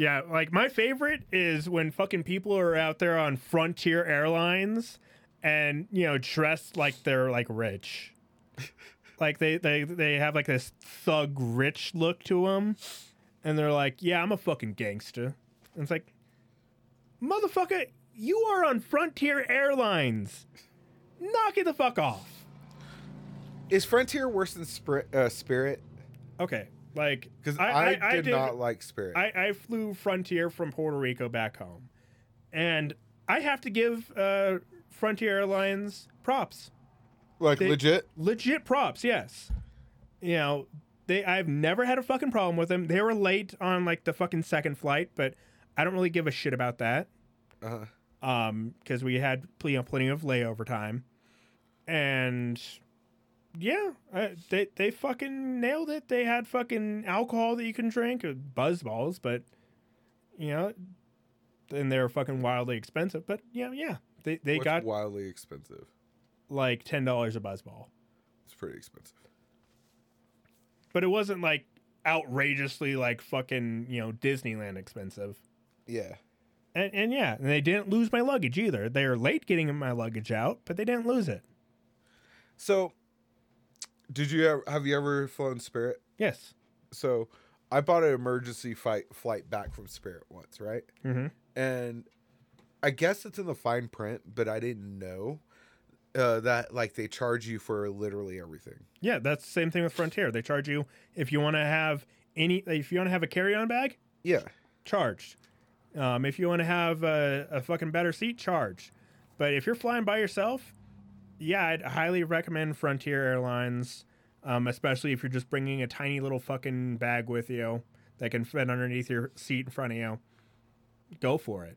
Speaker 1: Yeah, like my favorite is when fucking people are out there on Frontier Airlines and you know dressed like they're like rich. like they they they have like this thug rich look to them and they're like, "Yeah, I'm a fucking gangster." And it's like, "Motherfucker, you are on Frontier Airlines. Knock it the fuck off."
Speaker 2: Is Frontier worse than Spirit? Uh, Spirit?
Speaker 1: Okay, like
Speaker 2: Because I, i did not like Spirit.
Speaker 1: I, I flew Frontier from Puerto Rico back home, and I have to give uh, Frontier Airlines props,
Speaker 2: like
Speaker 1: they-
Speaker 2: legit.
Speaker 1: legit props. Yes, you know they. I've never had a fucking problem with them. They were late on like the fucking second flight, but I don't really give a shit about that.
Speaker 2: Uh-huh.
Speaker 1: Um, because we had plenty, plenty of layover time, and yeah, I, they they fucking nailed it. They had fucking alcohol that you can drink, uh, buzz balls, but you know, and they're fucking wildly expensive. But yeah, yeah, they they
Speaker 2: What's
Speaker 1: got
Speaker 2: wildly expensive.
Speaker 1: like ten dollars a buzz ball,
Speaker 2: It's pretty expensive.
Speaker 1: but it wasn't like outrageously like fucking you know Disneyland expensive.
Speaker 2: Yeah.
Speaker 1: And, and yeah, and they didn't lose my luggage either. They were late getting my luggage out, but they didn't lose it.
Speaker 2: So, did you ever have you ever flown Spirit?
Speaker 1: Yes.
Speaker 2: So, I bought an emergency fight flight back from Spirit once, right?
Speaker 1: Mm-hmm.
Speaker 2: And I guess it's in the fine print, but I didn't know uh, that like they charge you for literally everything.
Speaker 1: Yeah, that's the same thing with Frontier. They charge you if you want to have any, if you want to have a carry-on bag,
Speaker 2: Yeah.
Speaker 1: charged. Um, if you want to have a, a fucking better seat, charged. But if you're flying by yourself, yeah, I'd highly recommend Frontier Airlines, um, especially if you're just bringing a tiny little fucking bag with you that can fit underneath your seat in front of you. Go for it.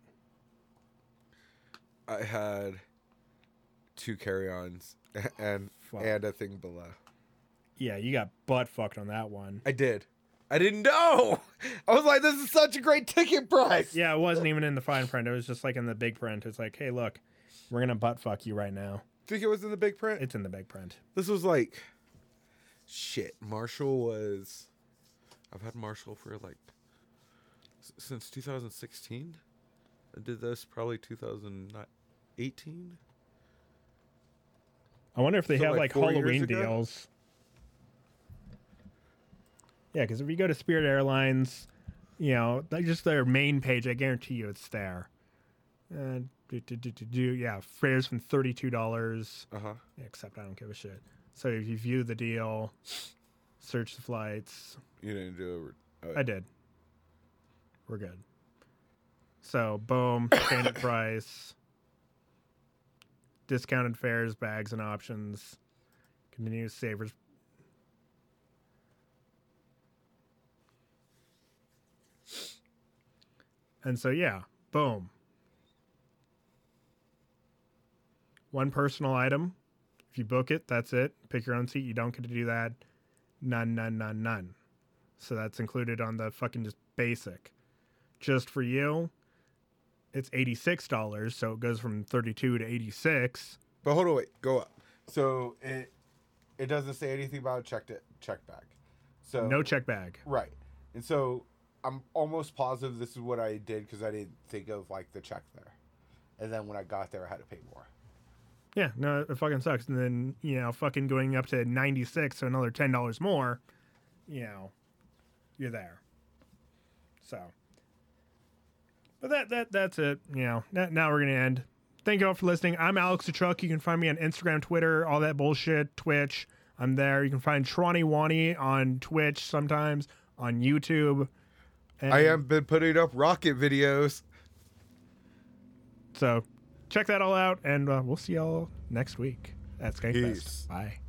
Speaker 2: I had two carry-ons *laughs* and
Speaker 1: Fuck.
Speaker 2: and a thing below.
Speaker 1: Yeah, you got butt fucked on that one.
Speaker 2: I did. I didn't know. *laughs* I was like, this is such a great ticket price.
Speaker 1: Yeah, it wasn't even in the fine print. It was just like in the big print. It's like, hey, look, we're gonna butt fuck you right now.
Speaker 2: Think it was in the big print?
Speaker 1: It's in the big print.
Speaker 2: This was like shit. Marshall was I've had Marshall for like since 2016. I did this probably 2018.
Speaker 1: I wonder if they
Speaker 2: So,
Speaker 1: have
Speaker 2: like,
Speaker 1: like, Halloween deals. Yeah, because if you go to Spirit Airlines, you know, like just their main page, I guarantee you it's there. Uh, do, do, do, do, do, yeah, fares from thirty-two dollars.
Speaker 2: Uh-huh.
Speaker 1: Except I don't give a shit. So if you view the deal, search the flights.
Speaker 2: You didn't do it. Oh,
Speaker 1: I did. We're good. So boom, *coughs* standard price, discounted fares, bags and options, continuous savers. And so yeah, boom. One personal item. If you book it, that's it. Pick your own seat. You don't get to do that. None, none, none, none. So that's included on the fucking just basic. Just for you, it's $86, so it goes from 32 to 86.
Speaker 2: But hold on, wait, go up. So it it doesn't say anything about checked it check bag. So
Speaker 1: No check bag.
Speaker 2: Right. And so I'm almost positive this is what I did because I didn't think of like the check there. And then when I got there, I had to pay more.
Speaker 1: Yeah, no, it fucking sucks. And then, you know, fucking going up to 96, so another $10 more, you know, you're there. So, but that, that, that's it. You know, now, now we're going to end. Thank you all for listening. I'm Alex the Truck. You can find me on Instagram, Twitter, all that bullshit, Twitch. I'm there. You can find Tronny Wani on Twitch sometimes, on YouTube. And
Speaker 2: I have been putting up rocket videos.
Speaker 1: So check that all out, and uh, we'll see y'all next week at Skankfest.
Speaker 2: Peace.
Speaker 1: Bye.